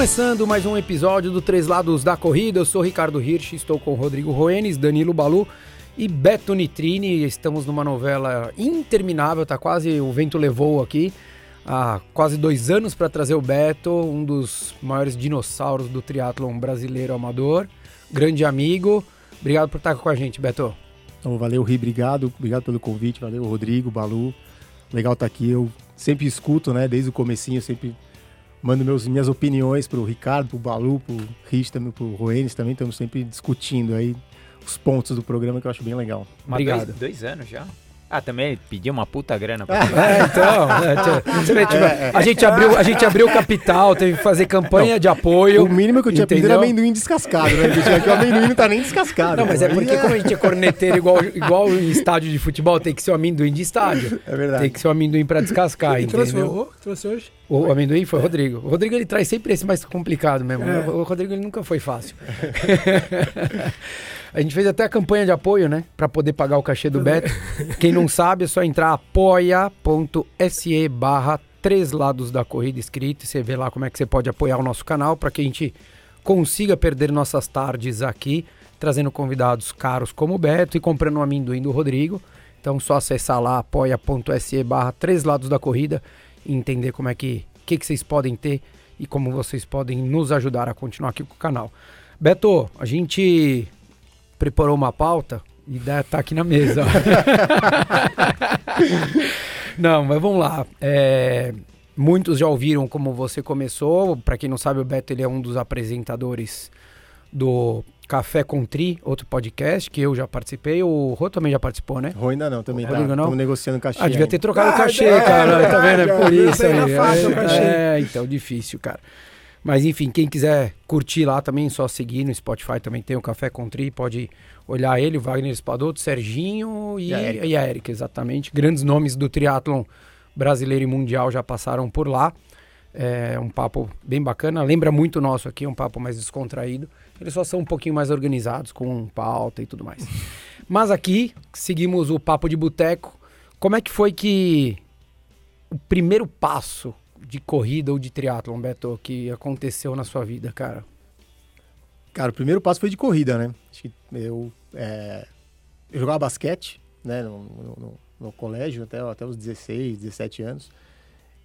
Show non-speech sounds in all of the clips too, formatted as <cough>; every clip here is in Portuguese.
Começando mais um episódio do Três Lados da Corrida, eu sou Ricardo Hirsch, estou com Rodrigo Roenes, Danilo Balu e Beto Nitrini. Estamos numa novela interminável, tá quase o vento levou aqui. Há quase dois anos para trazer o Beto, um dos maiores dinossauros do triatlon brasileiro amador, grande amigo. Obrigado por estar com a gente, Beto. Então, valeu, Ri, obrigado. Obrigado pelo convite, valeu, Rodrigo, Balu. Legal estar aqui. Eu sempre escuto, né, desde o comecinho, sempre mando meus, minhas opiniões pro Ricardo, pro Balu, pro Rich, também, pro Roenes também. Estamos sempre discutindo aí os pontos do programa que eu acho bem legal. Obrigado. Dois, dois anos já? Ah, também pediu uma puta grana pra <laughs> É, então. <laughs> É, vê, tipo, é, a, gente abriu, a gente abriu capital, teve que fazer campanha não, de apoio. O mínimo que eu tinha entendeu? pedido era amendoim descascado, né? Porque aqui o amendoim não tá nem descascado. Não, mas é porque como a gente é corneteiro igual, igual em estádio de futebol, tem que ser o amendoim de estádio. É verdade. Tem que ser o amendoim pra descascar, entendeu? Trouxe, trouxe hoje? O, o amendoim foi o Rodrigo. O Rodrigo ele traz sempre esse mais complicado mesmo. É. O Rodrigo ele nunca foi fácil. <laughs> A gente fez até a campanha de apoio, né? Para poder pagar o cachê do Beto. Quem não <laughs> sabe, é só entrar apoia.se barra três lados da corrida escrito. E você vê lá como é que você pode apoiar o nosso canal para que a gente consiga perder nossas tardes aqui, trazendo convidados caros como o Beto e comprando o amendoim do Rodrigo. Então só acessar lá apoia.se barra três lados da corrida entender como é que, que, que vocês podem ter e como vocês podem nos ajudar a continuar aqui com o canal. Beto, a gente preparou uma pauta e tá aqui na mesa. <laughs> não, mas vamos lá. É, muitos já ouviram como você começou. Para quem não sabe, o Beto ele é um dos apresentadores do Café com Tri, outro podcast que eu já participei. O Rô também já participou, né? Rô ainda não, também tá. Estamos negociando cachê. Ah, devia ter trocado o cachê, ah, cara. É, tá vendo? É por isso aí. É, é, então, difícil, cara. Mas enfim, quem quiser curtir lá também, só seguir no Spotify também tem o Café com Tri, pode olhar ele, o Wagner Espadoto, Serginho e, e, a Erika. e a Erika, exatamente. Grandes nomes do triatlon brasileiro e mundial já passaram por lá. É um papo bem bacana, lembra muito o nosso aqui, um papo mais descontraído. Eles só são um pouquinho mais organizados, com pauta e tudo mais. Mas aqui, seguimos o papo de boteco. Como é que foi que o primeiro passo de corrida ou de triatlon, Beto, que aconteceu na sua vida, cara? Cara, o primeiro passo foi de corrida, né? Acho que eu, é, eu jogava basquete, né, no, no, no, colégio até, até os 16, 17 anos.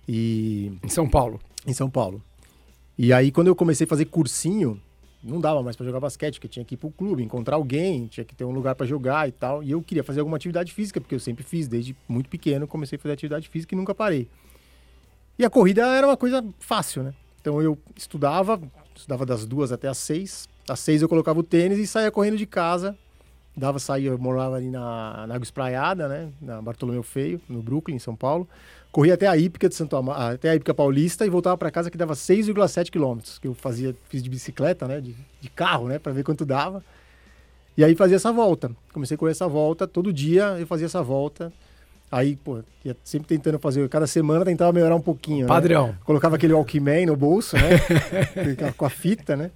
E... Em São Paulo? Em São Paulo. E aí, quando eu comecei a fazer cursinho, não dava mais para jogar basquete, porque tinha que ir pro clube, encontrar alguém, tinha que ter um lugar para jogar e tal. E eu queria fazer alguma atividade física, porque eu sempre fiz, desde muito pequeno, comecei a fazer atividade física e nunca parei. E a corrida era uma coisa fácil, né? Então eu estudava, estudava das duas até as seis. Às seis eu colocava o tênis e saía correndo de casa. Dava, saía, eu morava ali na, na Água Espraiada, né? Na Bartolomeu Feio, no Brooklyn, em São Paulo. Corria até a Ípica de Santo Amaro, até a Ípica Paulista e voltava para casa que dava 6,7 quilômetros. Que eu fazia, fiz de bicicleta, né? De, de carro, né? Para ver quanto dava. E aí fazia essa volta. Comecei a correr essa volta. Todo dia eu fazia essa volta. Aí, pô, ia sempre tentando fazer, cada semana tentava melhorar um pouquinho. Né? Padrão. Né? Colocava aquele Walkman no bolso, né? <laughs> com a fita, né?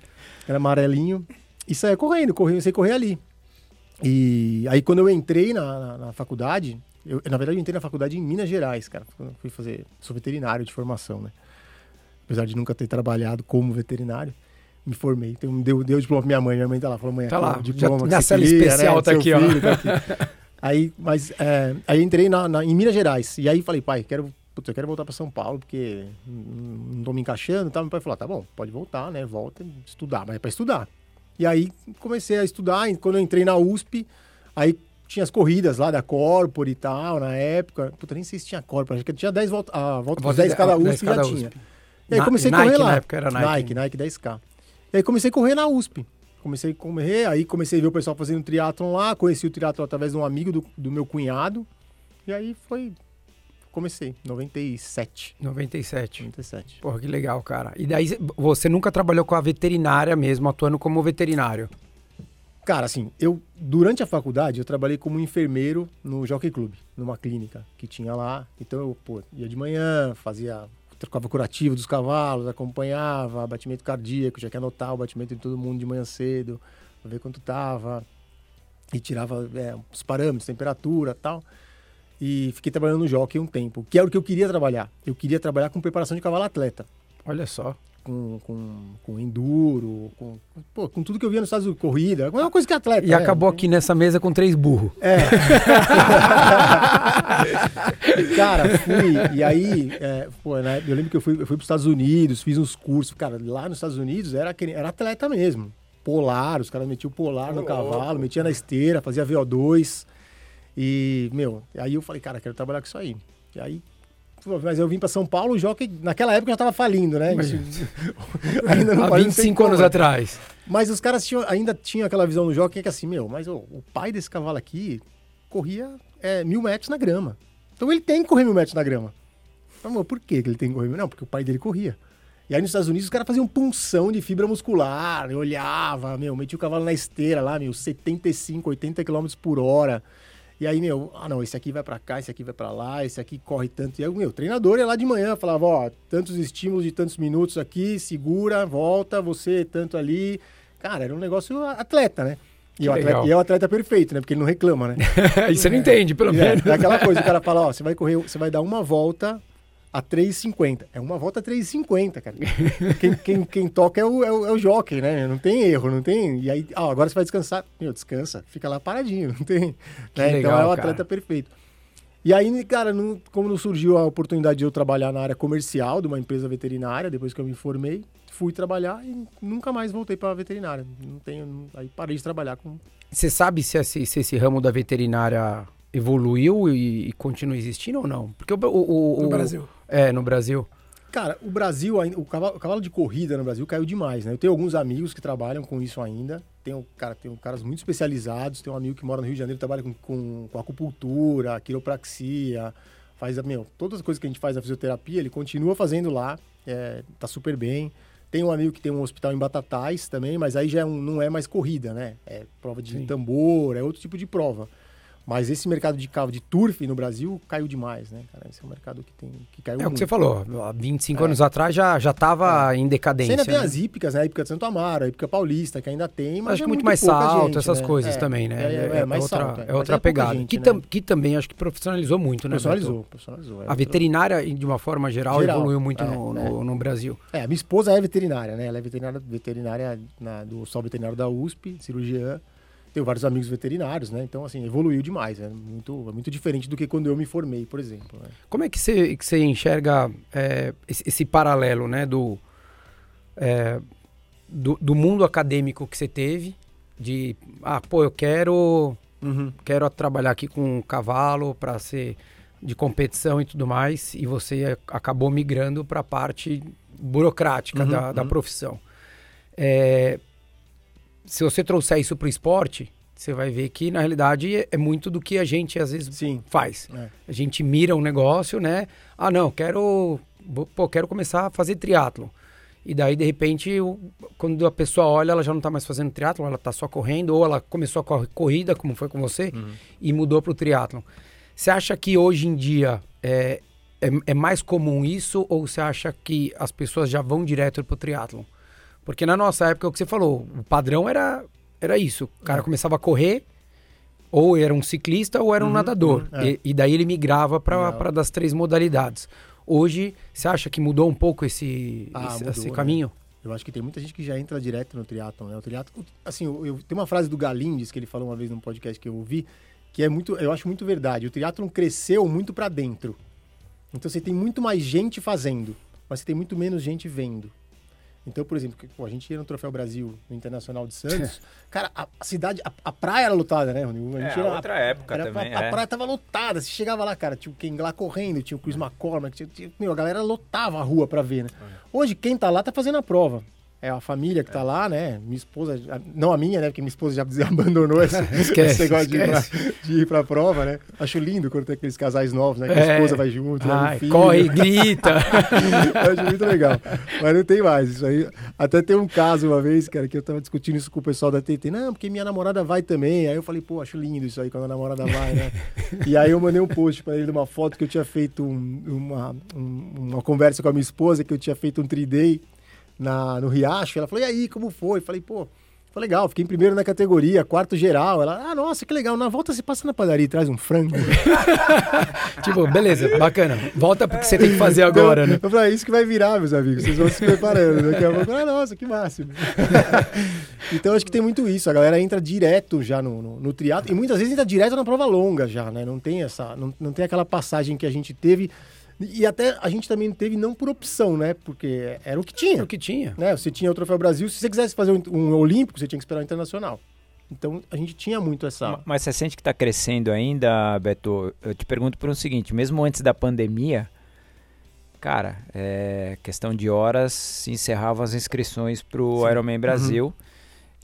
Era amarelinho. E saía correndo, correndo, sem correr ali. E aí, quando eu entrei na, na, na faculdade, eu, na verdade, eu entrei na faculdade em Minas Gerais, cara. Fui fazer, sou veterinário de formação, né? Apesar de nunca ter trabalhado como veterinário me formei. Então, deu, deu o diploma pra minha mãe. Minha mãe tá lá, falou, mãe, tá lá, diploma. Na sala especial né? tá, aqui, filho, tá aqui, <laughs> Aí, mas, é, aí entrei na, na, em Minas Gerais. E aí falei, pai, quero, putz, eu quero voltar para São Paulo, porque não tô me encaixando. Tá? Meu pai falou, tá bom, pode voltar, né? Volta estudar, mas é para estudar. E aí comecei a estudar. E quando eu entrei na USP, aí tinha as corridas lá da Corpore e tal, na época. Puta, nem sei se tinha Corpore, acho que tinha 10 voltas, a volta dos 10 cada USP já USP. tinha. E aí comecei a correr lá. Na época era Nike. Nike, Nike 10K. E aí comecei a correr na USP comecei a correr, aí comecei a ver o pessoal fazendo triatlon lá, conheci o triatlon através de um amigo do, do meu cunhado, e aí foi comecei, 97. 97. 97. Porra, que legal, cara. E daí você nunca trabalhou com a veterinária mesmo, atuando como veterinário? Cara, assim, eu durante a faculdade eu trabalhei como enfermeiro no Jockey Club, numa clínica que tinha lá. Então eu, pô, ia de manhã, fazia trocava curativo dos cavalos, acompanhava, batimento cardíaco, tinha que anotar o batimento de todo mundo de manhã cedo, pra ver quanto tava. E tirava é, os parâmetros, temperatura tal. E fiquei trabalhando no jockey um tempo, que era o que eu queria trabalhar. Eu queria trabalhar com preparação de cavalo atleta. Olha só. Com, com, com enduro, com, pô, com tudo que eu via nos Estados Unidos, corrida, é uma coisa que é atleta. E né? acabou aqui nessa mesa com três burros. É. <laughs> cara, fui. E aí, é, pô, né, eu lembro que eu fui, eu fui para os Estados Unidos, fiz uns cursos. Cara, lá nos Estados Unidos era, era atleta mesmo. Polar, os caras metiam polar no cavalo, metia na esteira, fazia VO2. E, meu, aí eu falei, cara, quero trabalhar com isso aí. E aí, mas eu vim para São Paulo, o Jockey, naquela época já tava falindo, né? Mas... <laughs> ainda não Há 25 anos atrás. Mas os caras tinham, ainda tinham aquela visão no Jockey que é assim, meu, mas oh, o pai desse cavalo aqui corria é, mil metros na grama. Então ele tem que correr mil metros na grama. Então, por que ele tem que correr? Não, porque o pai dele corria. E aí nos Estados Unidos os caras faziam punção de fibra muscular, eu olhava, meu, metia o cavalo na esteira lá, meu, 75, 80 km por hora. E aí, meu, ah não, esse aqui vai para cá, esse aqui vai para lá, esse aqui corre tanto. E aí, meu, treinador ia lá de manhã, falava, ó, tantos estímulos de tantos minutos aqui, segura, volta, você tanto ali. Cara, era um negócio atleta, né? E, o atleta, e é o atleta perfeito, né? Porque ele não reclama, né? <laughs> e você não entende, pelo é, menos. É aquela coisa, o cara fala, ó, você vai correr, você vai dar uma volta a 3,50. É uma volta a 3,50, cara. quem, quem, quem toca é o, é, o, é o jockey, né? Não tem erro, não tem. E aí, ah, agora você vai descansar. Meu, descansa. Fica lá paradinho, não tem. Né? Legal, então é o atleta cara. perfeito. E aí, cara, não, como não surgiu a oportunidade de eu trabalhar na área comercial de uma empresa veterinária, depois que eu me formei, fui trabalhar e nunca mais voltei para a veterinária. Não tenho, aí parei de trabalhar com. Você sabe se esse, se esse ramo da veterinária evoluiu e, e continua existindo ou não? Porque o, o, o no Brasil. É, no Brasil. Cara, o Brasil, o cavalo, o cavalo, de corrida no Brasil caiu demais, né? Eu tenho alguns amigos que trabalham com isso ainda. Tenho, cara, tenho caras muito especializados. Tem um amigo que mora no Rio de Janeiro, trabalha com, com, com acupuntura, quiropraxia, faz, meu, todas as coisas que a gente faz na fisioterapia, ele continua fazendo lá, é, tá super bem. Tem um amigo que tem um hospital em Batatais também, mas aí já é um, não é mais corrida, né? É prova de Sim. tambor, é outro tipo de prova. Mas esse mercado de carro de turf no Brasil caiu demais, né, cara? Esse é um mercado que, tem, que caiu É muito. o que você falou, há 25 é. anos atrás já já estava é. em decadência. Você ainda tem né? as hípicas, né? A hípica de Santo Amaro, a hípica paulista, que ainda tem, mas acho é que muito, muito mais salto, gente, essas né? coisas é, também, né? É, é mais outra, salto, é outra pegada. Gente, que, né? tam, que também acho que profissionalizou muito, né? Profissionalizou, profissionalizou. a veterinária, de uma forma geral, geral evoluiu muito no, no, no, Brasil. É, minha esposa é veterinária, né? Ela é veterinária, veterinária na, do Sol Veterinário da USP, cirurgiã tenho vários amigos veterinários, né? Então, assim, evoluiu demais. É muito, é muito diferente do que quando eu me formei, por exemplo. Né? Como é que você, que você enxerga é, esse, esse, paralelo, né? Do, é, do, do, mundo acadêmico que você teve, de, ah, pô, eu quero, uhum. quero trabalhar aqui com um cavalo para ser de competição e tudo mais, e você acabou migrando para a parte burocrática uhum, da, da uhum. profissão. É, se você trouxer isso para o esporte, você vai ver que na realidade é, muito do que a gente às vezes Sim. faz. É. A gente mira um negócio, né? Ah, não, quero, pô, quero começar a fazer triatlo. E daí, de repente, quando a pessoa olha, ela já não está mais fazendo triatlo, ela está só correndo, ou ela começou a corrida, como foi com você, uhum. e mudou para o triatlo. Você acha que hoje em dia é, é, é, mais comum isso, ou você acha que as pessoas já vão direto para o triatlo? Porque na nossa época, o que você falou, o padrão era, era isso. O cara é. começava a correr, ou era um ciclista ou era um uhum, nadador. Uhum, é. e, e, daí ele migrava para das três modalidades. Hoje, você acha que mudou um pouco esse, ah, esse, mudou, esse, né? caminho? Né? Eu acho que tem muita gente que já entra direto no triatlon, né? O triatlon, assim, eu, eu, tem uma frase do Galindes que ele falou uma vez num podcast que eu ouvi, que é muito, eu acho muito verdade. O triatlon cresceu muito para dentro. Então você tem muito mais gente fazendo, mas você tem muito menos gente vendo. Então, por exemplo, pô, a gente ia no Troféu Brasil, no Internacional de <laughs> Santos, cara, a, a cidade, a, a, praia era lotada, né, Rodrigo? A gente é, era, outra época era, também, a, é. a, praia tava lotada, você chegava lá, cara, tinha o Ken lá correndo, tinha o Chris McCormack, tinha, tinha, meu, a galera lotava a rua pra ver, né? É. Hoje, quem tá lá tá fazendo a prova. É a família que tá lá, né? Minha esposa, não a minha, né? Porque minha esposa já <laughs> abandonou esse, <laughs> esquece, esse negócio esquece. De, ir ir pra prova, né? Acho lindo quando tem aqueles casais novos, né? Que é. a esposa vai junto, Ai, filho. corre, <laughs> grita. Acho muito legal. Mas não tem mais isso aí. Até tem um caso uma vez, cara, que eu tava discutindo isso com o pessoal da TT. Não, porque minha namorada vai também. Aí eu falei, pô, acho lindo isso aí quando a namorada vai, né? e aí eu mandei um post pra ele de uma foto que eu tinha feito um, uma, um, uma conversa com a minha esposa, que eu tinha feito um 3-day na, no Riacho. Ela falou, e aí, como foi? Falei, pô, foi legal, fiquei em primeiro na categoria, quarto geral. Ela, ah, nossa, que legal. Na volta você passa na padaria e traz um frango. <laughs> tipo, beleza, bacana. Volta porque você tem que fazer agora, então, né? Eu falei, é isso que vai virar, meus amigos. Vocês vão se preparando. Daqui a pouco, ah, nossa, que máximo. <laughs> então, acho que tem muito isso. A galera entra direto já no, no, no triatlo. E muitas vezes entra direto na prova longa já, né? Não tem essa, não, não tem aquela passagem que a gente teve e até a gente também teve não por opção, né? Porque era o que tinha. Era o que tinha. Né? Você tinha o Troféu Brasil. Se você quisesse fazer um, um Olímpico, você tinha que esperar o Internacional. Então a gente tinha muito essa. Mas você sente que está crescendo ainda, Beto? Eu te pergunto por um seguinte: mesmo antes da pandemia, cara, é, questão de horas se encerravam as inscrições para o Ironman. Brasil. Uhum.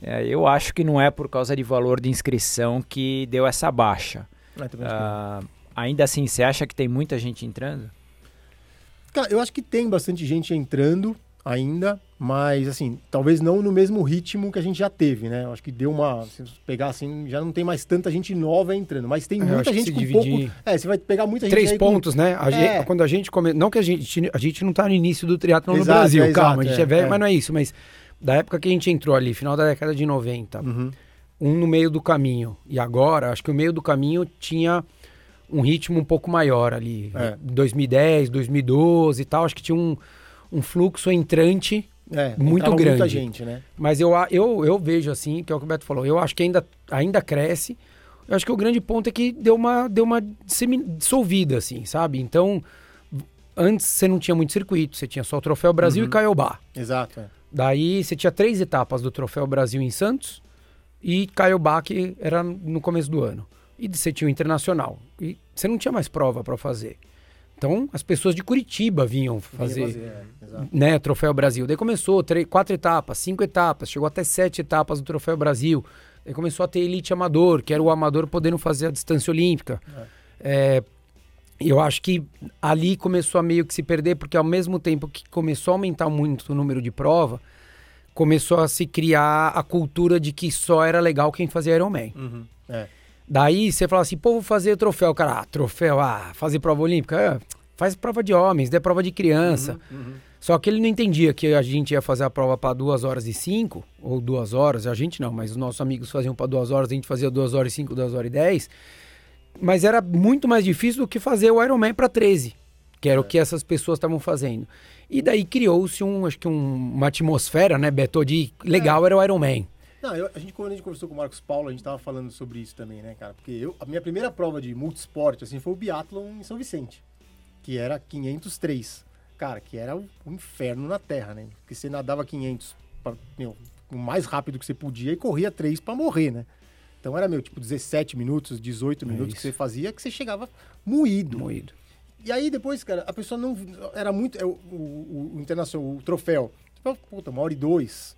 É, eu acho que não é por causa de valor de inscrição que deu essa baixa. Ah, ainda assim, você acha que tem muita gente entrando? Cara, eu acho que tem bastante gente entrando ainda, mas assim, talvez não no mesmo ritmo que a gente já teve, né? Eu acho que deu uma. Se pegar assim, já não tem mais tanta gente nova entrando, mas tem muita gente com dividir... pouco. É, você vai pegar muita Três gente. Três pontos, com... né? A é. gente, quando a gente come... Não que a gente. A gente não tá no início do triatlon no Brasil, é, calma, exato, a gente é, é velho, é. mas não é isso. Mas da época que a gente entrou ali, final da década de 90, uhum. um no meio do caminho. E agora, acho que o meio do caminho tinha um ritmo um pouco maior ali. É. 2010, 2012 e tal, acho que tinha um, um fluxo entrante é, muito grande. Muita gente, né? Mas eu, eu, eu vejo assim, que é o que o Beto falou, eu acho que ainda, ainda cresce. Eu acho que o grande ponto é que deu uma, deu uma dissolvida, assim, sabe? Então, antes você não tinha muito circuito, você tinha só o Troféu Brasil uhum. e Caiobá. Exato. É. Daí você tinha três etapas do Troféu Brasil em Santos e Caiobá, que era no começo do ano e você tinha o internacional. E você não tinha mais prova para fazer. Então, as pessoas de Curitiba vinham fazer, fazer é, né, Troféu Brasil. Daí começou três, quatro etapas, cinco etapas, chegou até sete etapas do Troféu Brasil. Daí começou a ter elite amador, que era o amador podendo fazer a distância olímpica. É. É, eu acho que ali começou a meio que se perder, porque ao mesmo tempo que começou a aumentar muito o número de prova, começou a se criar a cultura de que só era legal quem fazia Ironman. Uhum. É. Daí você fala assim, pô, vou fazer troféu. Cara, ah, troféu, ah, fazer prova olímpica? É, faz prova de homens, dê prova de criança. Uhum, uhum. Só que ele não entendia que a gente ia fazer a prova para duas horas e cinco, ou duas horas, a gente não, mas os nossos amigos faziam para duas horas, a gente fazia duas horas e cinco, duas horas e dez. Mas era muito mais difícil do que fazer o Ironman para 13, que era é. o que essas pessoas estavam fazendo. E daí criou-se um, acho que um, uma atmosfera, né, Beto, de legal é. era o Ironman. Não, eu, a gente, quando a gente conversou com o Marcos Paulo, a gente tava falando sobre isso também, né, cara? Porque eu, a minha primeira prova de multisport, assim, foi o biathlon em São Vicente, que era 503. Cara, que era o, o inferno na terra, né? Porque você nadava 500 pra, meu, o mais rápido que você podia e corria 3 para morrer, né? Então era, meu, tipo, 17 minutos, 18 é minutos isso. que você fazia, que você chegava moído. Moído. E aí depois, cara, a pessoa não. Era muito. É, o, o, o internacional, o troféu. Tipo, puta, uma hora e dois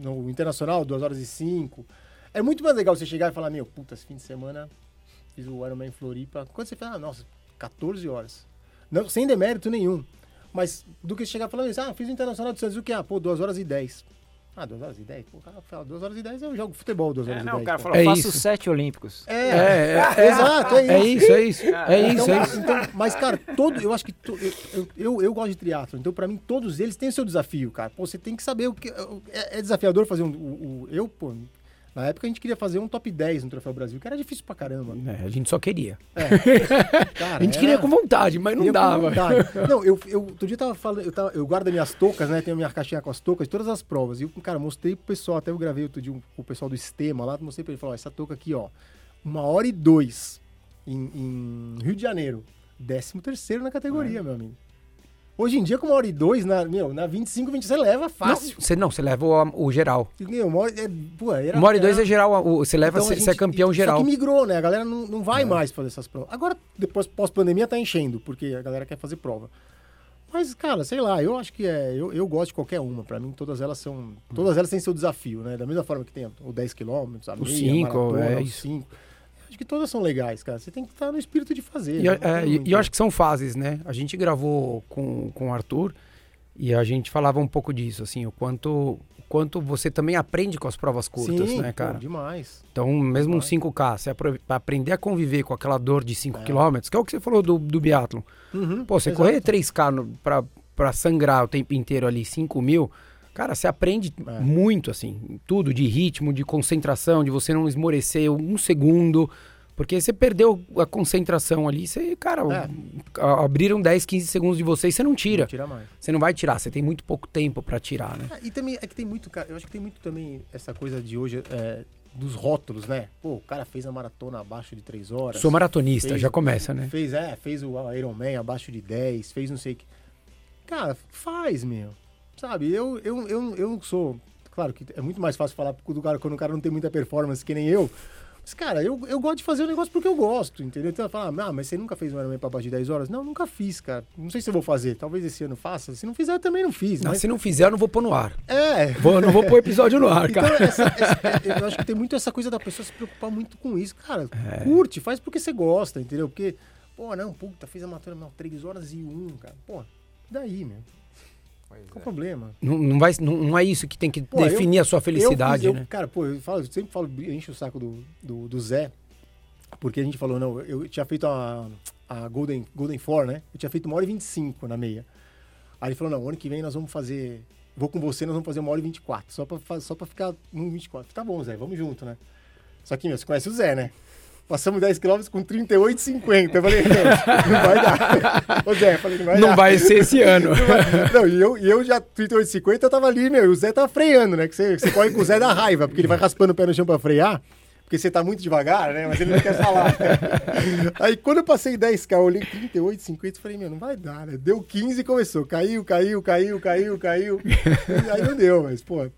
no Internacional, 2 horas e 5. É muito mais legal você chegar e falar, meu, puta, esse fim de semana fiz o Ironman em Floripa. Quando você fala, ah, nossa, 14 horas. Não, sem demérito nenhum. Mas do que chegar falando isso, ah, fiz o Internacional de Santos, o que? Ah, pô, 2 horas e 10. Ah, 2 horas e 10? Pô, o cara fala 2 horas e 10 eu jogo futebol 2 horas é, e 10. Não, o cara falou, é faço 7 olímpicos. É, é, é, é, exato, é, é isso. É isso, é isso, então, é isso. Então, mas, cara, todo, eu acho que to, eu, eu, eu, gosto de triatlo, então pra mim todos eles têm o seu desafio, cara. Pô, você tem que saber o que. É, é desafiador fazer um. O, o, eu, pô, na época a gente queria fazer um top 10 no Troféu Brasil, que era difícil pra caramba. É, a gente só queria. É. <laughs> Cara, a gente era... queria com vontade, mas não dava. <laughs> Não, eu, eu outro dia tava falando, eu, tava, eu guardo minhas toucas, né? Tenho a minha caixinha com as toucas, todas as provas. E eu, cara, mostrei pro pessoal, até eu gravei outro dia com o pessoal do Estema lá, mostrei pra ele, falou, essa touca aqui, ó, uma hora e dois em, em Rio de Janeiro. Décimo terceiro na categoria, meu amigo. Hoje em dia, com uma hora e dois, na, meu, na 25, 20, você leva fácil. Não, você não, você leva o, o geral. Meu, uma hora, é, pô, era, uma hora e dois é geral, o, você leva, então, você, gente, é campeão geral. Só que migrou, né? A galera não, não vai é. mais fazer essas provas. Agora, depois, pós-pandemia, tá enchendo, porque a galera quer fazer prova. Mas, cara, sei lá, eu acho que é. Eu, eu gosto de qualquer uma. Pra mim, todas elas são. Todas elas têm seu desafio, né? Da mesma forma que tem o 10 km, a o 5, é isso. 5. Acho que todas são legais, cara. Você tem que estar no espírito de fazer. E, né? é, e, e eu acho que são fases, né? A gente gravou com, com o Arthur e a gente falava um pouco disso, assim, o quanto, o quanto você também aprende com as provas curtas, Sim, né, cara? Pô, demais. Então, mesmo demais. um 5K, você aprender a conviver com aquela dor de 5 é. km, que é o que você falou do, do biatlon. Uhum, Pô, você exato. correr 3K no, pra, pra sangrar o tempo inteiro ali, 5 mil, cara, você aprende é. muito, assim, tudo, de ritmo, de concentração, de você não esmorecer um segundo, porque você perdeu a concentração ali, você, cara, é. abriram 10, 15 segundos de você e você não tira. Não tira mais. Você não vai tirar, você tem muito pouco tempo para tirar, né? É, e também é que tem muito, cara, eu acho que tem muito também essa coisa de hoje, é, dos rótulos, né? Pô, o cara fez a maratona abaixo de 3 horas. Sou maratonista, fez, já começa, né? Fez, é, fez o Ironman abaixo de 10, fez não sei o que. Cara, faz, meu. Sabe, eu, eu, eu, eu sou. Claro que é muito mais fácil falar do cara quando o cara não tem muita performance que nem eu. Mas, cara, eu, eu gosto de fazer o negócio porque eu gosto, entendeu? Então, falar, ah, mas você nunca fez um Ironman pra baixo de 10 horas? Não, nunca fiz, cara. Não sei se eu vou fazer. Talvez esse ano faça. Se não fizer, eu também não fiz. Não, mas... se não fizer, eu não vou pôr no ar. É. Vou, não vou pôr episódio no ar, então, cara. Essa, essa, eu acho que tem muito essa coisa da pessoa se preocupar muito com isso. Cara, é. curte, faz porque você gosta, entendeu? Porque, pô, não, puta, fez a matéria, não, 3 horas e 1, cara. Pô, daí, meu. Pois Qual o é. problema? Não, não, vai, não, não, é isso que tem que pô, definir eu, a sua felicidade, eu, né? Cara, pô, eu, falo, eu sempre falo, enche o saco do, do, do Zé, porque a gente falou, não, eu tinha feito a, a Golden, Golden Four, né? Eu tinha feito uma hora e 25 na meia. Aí ele falou, não, ano que vem nós vamos fazer. Vou com você, nós vamos fazer uma hora e 24. Só pra, só pra ficar no 24. Tá bom, Zé, vamos junto, né? Só que, meu, você conhece o Zé, né? Passamos 10 km com 38,50. Eu falei, não, vai dar. <laughs> Ô Zé, falei, não vai não dar. vai ser esse ano. <laughs> Não, e eu, e eu já, 38,50, eu tava ali, meu, e o Zé tava freando, né? Que você, você corre com o Zé da raiva, porque ele vai raspando o pé no chão pra frear porque você tá muito devagar, né? Mas ele não quer falar. <laughs> Aí quando eu passei 10k, eu olhei 38, 50, falei, meu, não vai dar, né? Deu 15 e começou. Caiu, caiu, caiu, caiu, caiu. Aí não deu, mas, pô.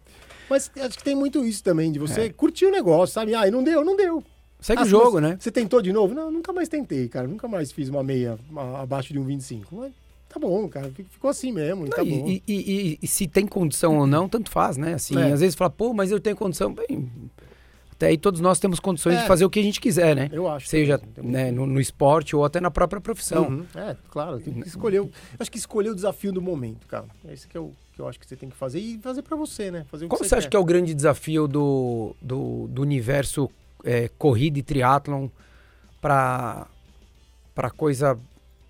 Mas acho que tem muito isso também, de você é. curtir o negócio, sabe? Ah, e não deu, não deu. Segue ah, o jogo, né? Você tentou de novo? Não, nunca mais tentei, cara. Nunca mais fiz uma meia abaixo de um 25. Mas tá bom, cara. Ficou assim mesmo. Não, tá e, e, e, e, se tem condição ou não, tanto faz, né? Assim, é. às vezes fala, pô, mas eu tenho condição. Bem, até aí todos nós temos condições é, de fazer o que a gente quiser, né? Eu acho. Seja né, no, no, esporte ou até na própria profissão. Uhum. É, claro. Tem que escolher. Eu acho que escolher o desafio do momento, cara. É isso que eu, que eu acho que você tem que fazer e fazer para você, né? Fazer Qual você, acha que é o grande desafio do, do, do universo é, corrida e triatlon para para coisa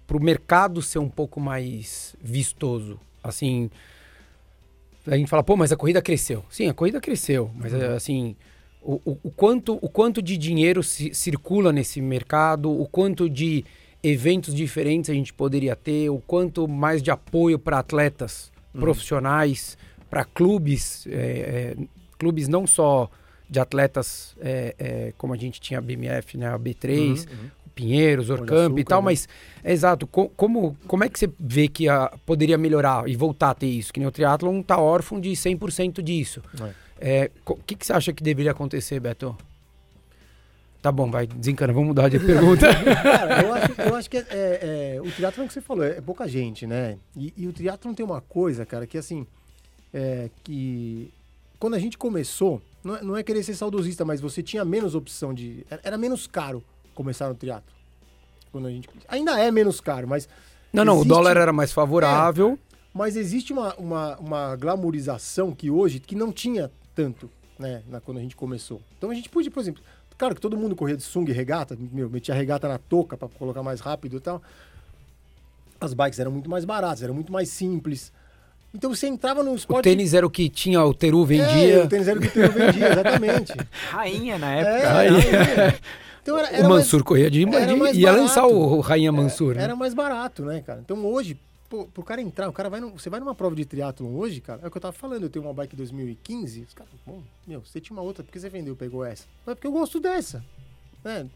para o mercado ser um pouco mais vistoso? Assim, a gente fala, pô, mas a corrida cresceu. Sim, a corrida cresceu, mas uhum. assim o, o, o, quanto, o quanto de dinheiro se, circula nesse mercado, o quanto de eventos diferentes a gente poderia ter, o quanto mais de apoio para atletas uhum. profissionais, para clubes, é, é, clubes não só de atletas é, é como a gente tinha a BMF, né, a B3, uhum, uhum. Pinheiros, Orcamp e tal, né? mas é exato, co como, como é que você vê que a, poderia melhorar e voltar a ter isso? Que nem o triatlon está órfão de 100% disso. É. É, o que, que você acha que deveria acontecer, Beto? Tá bom, vai, desencana, vamos mudar de <laughs> pergunta. Cara, eu acho, eu acho que é, é, é, o triatlon que você falou, é, pouca gente, né? E, e, o triatlon tem uma coisa, cara, que assim, é, que quando a gente começou, não é, não é, querer ser saudosista, mas você tinha menos opção de... Era menos caro começar no triatlo. Quando a gente, ainda é menos caro, mas... Não, não, o dólar era mais favorável. É, mas existe uma, uma, uma glamorização que hoje, que não tinha tanto, né, na, quando a gente começou. Então a gente podia, por exemplo, claro que todo mundo corria de sunga e regata, meu, metia regata na touca para colocar mais rápido e tal. As bikes eram muito mais baratas, eram muito mais simples. Então você entrava no esporte... O tênis era o que tinha, o Teru vendia. É, o tênis era o que o Teru vendia, exatamente. <laughs> Rainha na época. É, rainha. Então era, era o Mansur mais, corria de, de ia lançar o, o Rainha Mansur. É, né? Era mais barato, né, cara? Então hoje, pô, pro cara entrar, o cara vai. No, você vai numa prova de triatlon hoje, cara, é o que eu tava falando, eu tenho uma bike 2015, os caras, bom, meu, você tinha uma outra, por que você vendeu, pegou essa? Não é porque eu gosto dessa. Né?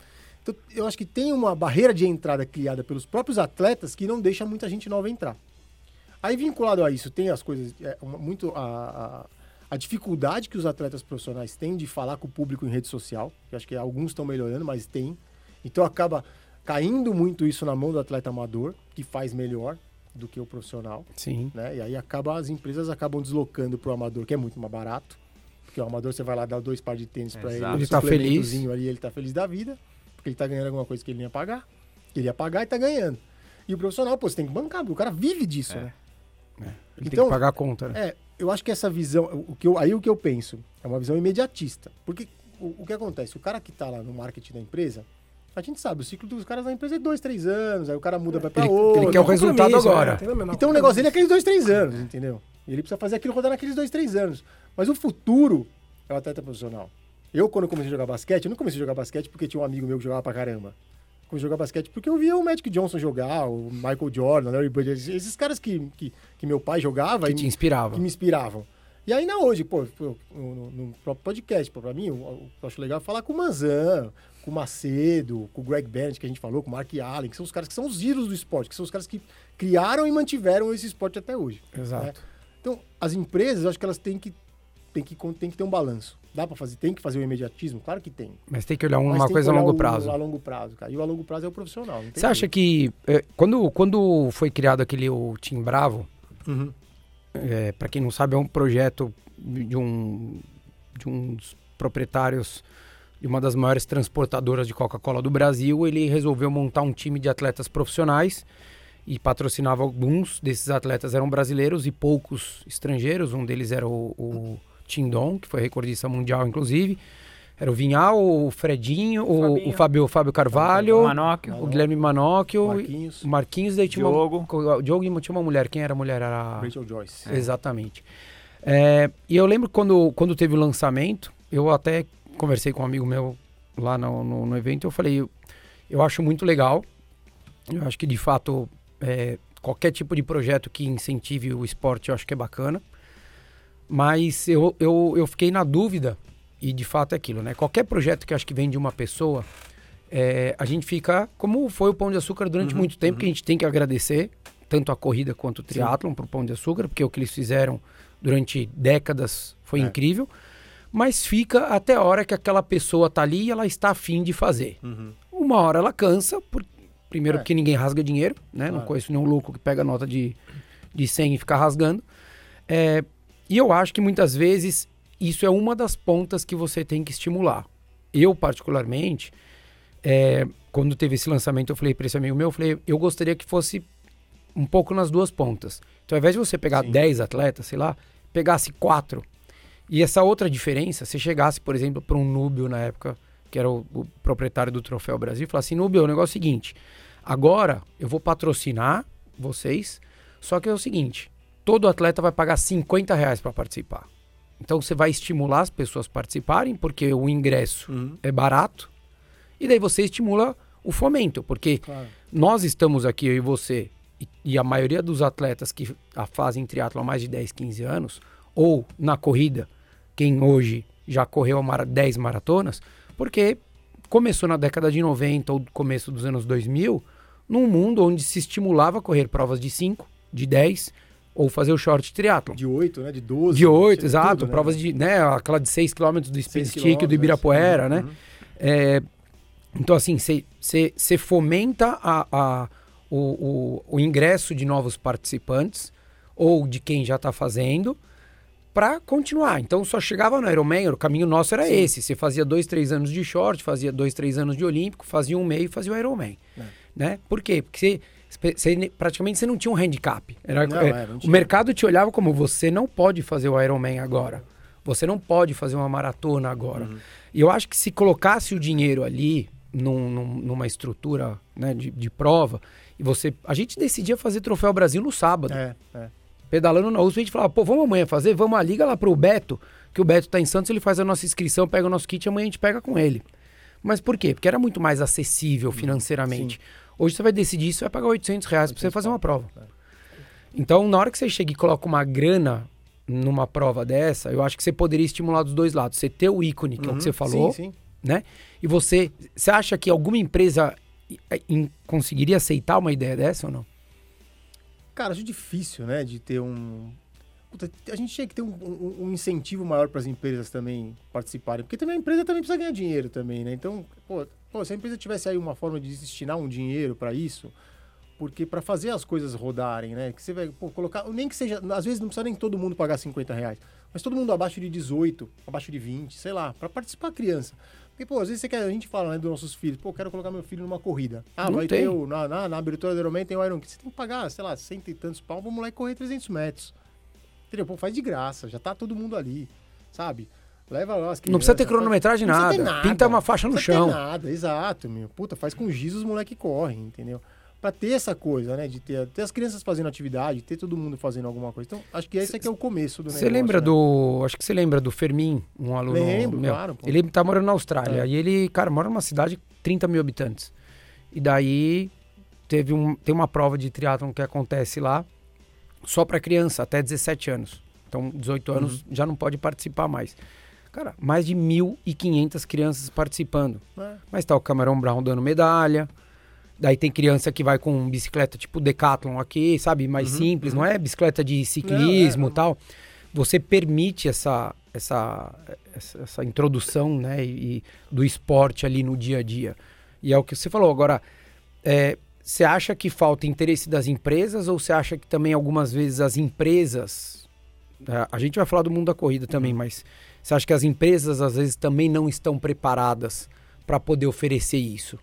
Então, eu acho que tem uma barreira de entrada criada pelos próprios atletas que não deixa muita gente nova entrar. Aí, vinculado a isso, tem as coisas, é, uma, muito a, a, a, dificuldade que os atletas profissionais têm de falar com o público em rede social, que acho que alguns estão melhorando, mas tem. Então, acaba caindo muito isso na mão do atleta amador, que faz melhor. do que o profissional. Sim. Né? E aí acaba, as empresas acabam deslocando para o amador, que é muito mais barato. Porque o amador você vai lá dar dois pares de tênis para ele, Ele tá feliz. ali, ele tá feliz da vida, porque ele tá ganhando alguma coisa que ele não ia pagar. Que ele ia pagar e tá ganhando. E o profissional, pô, você tem que bancar, o cara vive disso, É. né? Ele tem Então, que pagar a conta, né? É, eu acho que essa visão, o que eu, aí o que eu penso, é uma visão imediatista. Porque o, o que acontece? O cara que tá lá no marketing da empresa, a gente sabe, o ciclo dos caras da empresa é dois, três anos, aí o cara muda, vai pra Ele- outro. ele quer o resultado Compromisso, agora. né? Tem a menor Então o negócio dele é aqueles dois, três anos, entendeu? E ele precisa fazer aquilo rodar naqueles dois, três anos. Mas o futuro é o atleta profissional. Eu, quando comecei a jogar basquete, eu não comecei a jogar basquete porque tinha um amigo meu que jogava pra caramba. Jogar basquete porque eu via o Magic Johnson jogar, o Michael Jordan, Larry Bird, esses- caras que, que, que meu pai jogava Que e te inspirava. que me inspiravam. E ainda hoje, pô, no, no próprio podcast, pô, pra mim, eu, eu acho legal falar com o Manzan, com o Macedo, com o Greg Bennett, que a gente falou, com o Mark Allen, que são os caras que são os ídolos do esporte, que são os caras que criaram e mantiveram esse esporte até hoje. Exato. Então, as empresas, eu acho que elas têm que, têm que, têm que ter um balanço. Dá pra fazer, tem que fazer o imediatismo? Claro que tem. Mas tem que olhar uma coisa a longo o- prazo. A longo prazo, cara. E o a longo prazo é o profissional. Você acha que é, quando, quando foi criado aquele o Team Bravo, Uhum. é, para quem não sabe, é um projeto de um de um dos proprietários de uma das maiores transportadoras de Coca-Cola do Brasil. Ele resolveu montar um time de atletas profissionais e patrocinava alguns desses atletas eram brasileiros e poucos estrangeiros. Um deles era o, o Tindon, que foi recordista mundial, inclusive. Era o Vinhal, o Fredinho, o, Fabinho. o Fábio, o Fábio Carvalho, Manóquio, o Guilherme Manocchio, Marquinhos, o Marquinhos, daí tinha Diogo. uma, o Diogo tinha uma mulher. Quem era a mulher? Era Rachel Joyce. Exatamente. É, e eu lembro quando, quando teve o lançamento, eu até conversei com um amigo meu lá no, no, no evento, eu falei, eu, eu acho muito legal, eu acho que de fato é, qualquer tipo de projeto que incentive o esporte eu acho que é bacana, mas eu, eu, eu fiquei na dúvida, e de fato é aquilo, né? Qualquer projeto que acho que vem de uma pessoa, é, a gente fica, como foi o Pão de Açúcar durante Uhum, muito tempo, uhum. que a gente tem que agradecer, tanto a corrida quanto o triatlon pro Pão de Açúcar, porque o que eles fizeram durante décadas foi É. incrível, mas fica até a hora que aquela pessoa tá ali e ela está afim de fazer. Uhum. Uma hora ela cansa, por, primeiro É. porque ninguém rasga dinheiro, né? Não Claro. conheço nenhum louco que pega nota de, de 100 e fica rasgando. É, e eu acho que muitas vezes isso é uma das pontas que você tem que estimular. Eu, particularmente, é, quando teve esse lançamento, eu falei para esse amigo meu, eu falei, eu gostaria que fosse um pouco nas duas pontas. Então, ao invés de você pegar Sim. 10 atletas, sei lá, pegasse quatro. E essa outra diferença, se chegasse, por exemplo, para um Núbio na época, que era o, o proprietário do Troféu Brasil, e falasse, Núbio, o negócio é o seguinte, agora eu vou patrocinar vocês, só que é o seguinte, todo atleta vai pagar 50 reais para participar. Então você vai estimular as pessoas a participarem, porque o ingresso Uhum. é barato, e daí você estimula o fomento, porque Claro. nós estamos aqui, eu e você, e, e a maioria dos atletas que a fazem triatlo há mais de 10, 15 anos, ou na corrida, quem hoje já correu mara 10 maratonas, porque começou na década de 90 ou começo dos anos 2000, num mundo onde se estimulava correr provas de 5, de 10, ou fazer o short triatlo. De 8, né? De 12. De 8, tinha exato. tudo, né? Provas de, né, aquela de 6 km do Speed Stick do Ibirapuera, uhum, né? uhum. É, então, assim, você fomenta a, a- o, o, o ingresso de novos participantes ou de quem já está fazendo para continuar. Então, só chegava no Ironman, o caminho nosso era Sim. esse. Você fazia dois, três anos de short, fazia dois, três anos de olímpico, fazia um meio e fazia o Ironman. É. Né? Por quê? Porque você, você- praticamente você não tinha um handicap. Era, Não, é, é, não o mercado te olhava como você não pode fazer o Ironman agora. Você não pode fazer uma maratona agora. Uhum. E eu acho que se colocasse o dinheiro ali num- num- numa estrutura né, de, de prova, e você. A gente decidia fazer Troféu Brasil no sábado. É, é. Pedalando na USP, a gente falava, pô, vamos amanhã fazer? Vamos, ah, liga lá pro Beto, que o Beto tá em Santos, ele faz a nossa inscrição, pega o nosso kit e amanhã a gente pega com ele. Mas por quê? Porque era muito mais acessível financeiramente. Hoje você vai decidir isso, você vai pagar 800 reais pra você 800 fazer uma prova. É. Então, na hora que você chega e coloca uma grana numa prova dessa, eu acho que você poderia estimular dos dois lados. Você ter o ícone, que é o Uhum. que você falou, Sim, sim. né? E você, você acha que alguma empresa i- conseguiria aceitar uma ideia dessa ou não? Cara, acho difícil, né? De ter um. Puta, a gente tinha que ter um, um- um incentivo maior para as empresas também participarem. Porque também a empresa também precisa ganhar dinheiro também, né? Então, pô, pô, se a empresa tivesse aí uma forma de destinar um dinheiro para isso, Porque para fazer as coisas rodarem, né? Que você vai pô, colocar. Nem que seja. Às vezes não precisa nem todo mundo pagar 50 reais. Mas todo mundo abaixo de 18, abaixo de 20, sei lá, para participar a criança. Porque, pô, às vezes você quer, a gente fala, né, dos nossos filhos, pô, quero colocar meu filho numa corrida. Ah, Não vai tem. ter o, na, na, na abertura do Ironman tem o Iron Você tem que pagar, sei lá, cento e tantos pau pro moleque correr 300 metros. Entendeu? Pô, faz de graça, já tá todo mundo ali, sabe? Leva lá as Não precisa ter cronometragem, não nada. ter Pinta uma faixa Não no precisa ter chão. nada, exato, meu. Puta, faz com giz os moleque correm, entendeu? Pra ter essa coisa, né? De ter, ter as crianças fazendo atividade, ter todo mundo fazendo alguma coisa. Então, acho que esse aqui é o começo do Você lembra né? do. Acho que você lembra do Fermin, um aluno. Lembro, meu. claro, pô. Ele tá morando na Austrália. É. E ele, cara, mora numa cidade de 30 mil habitantes. E daí teve um, tem uma prova de triatlon que acontece lá só para criança, até 17 anos. Então, 18 anos Uhum. já não pode participar mais. Cara, mais de 1.500 crianças participando. É. Mas tá o Cameron Brown dando medalha. Daí tem criança que vai com bicicleta tipo Decathlon aqui, sabe? Mais Uhum, simples, uhum. não é bicicleta de ciclismo Não, e é, tal. Você permite essa, essa, essa, essa introdução né, e, do esporte ali no dia a dia. E é o que você falou. Agora, é, você acha que falta interesse das empresas ou você acha que também algumas vezes as empresas. É, A gente vai falar do mundo da corrida também, Uhum. mas você acha que as empresas às vezes também não estão preparadas para poder oferecer isso?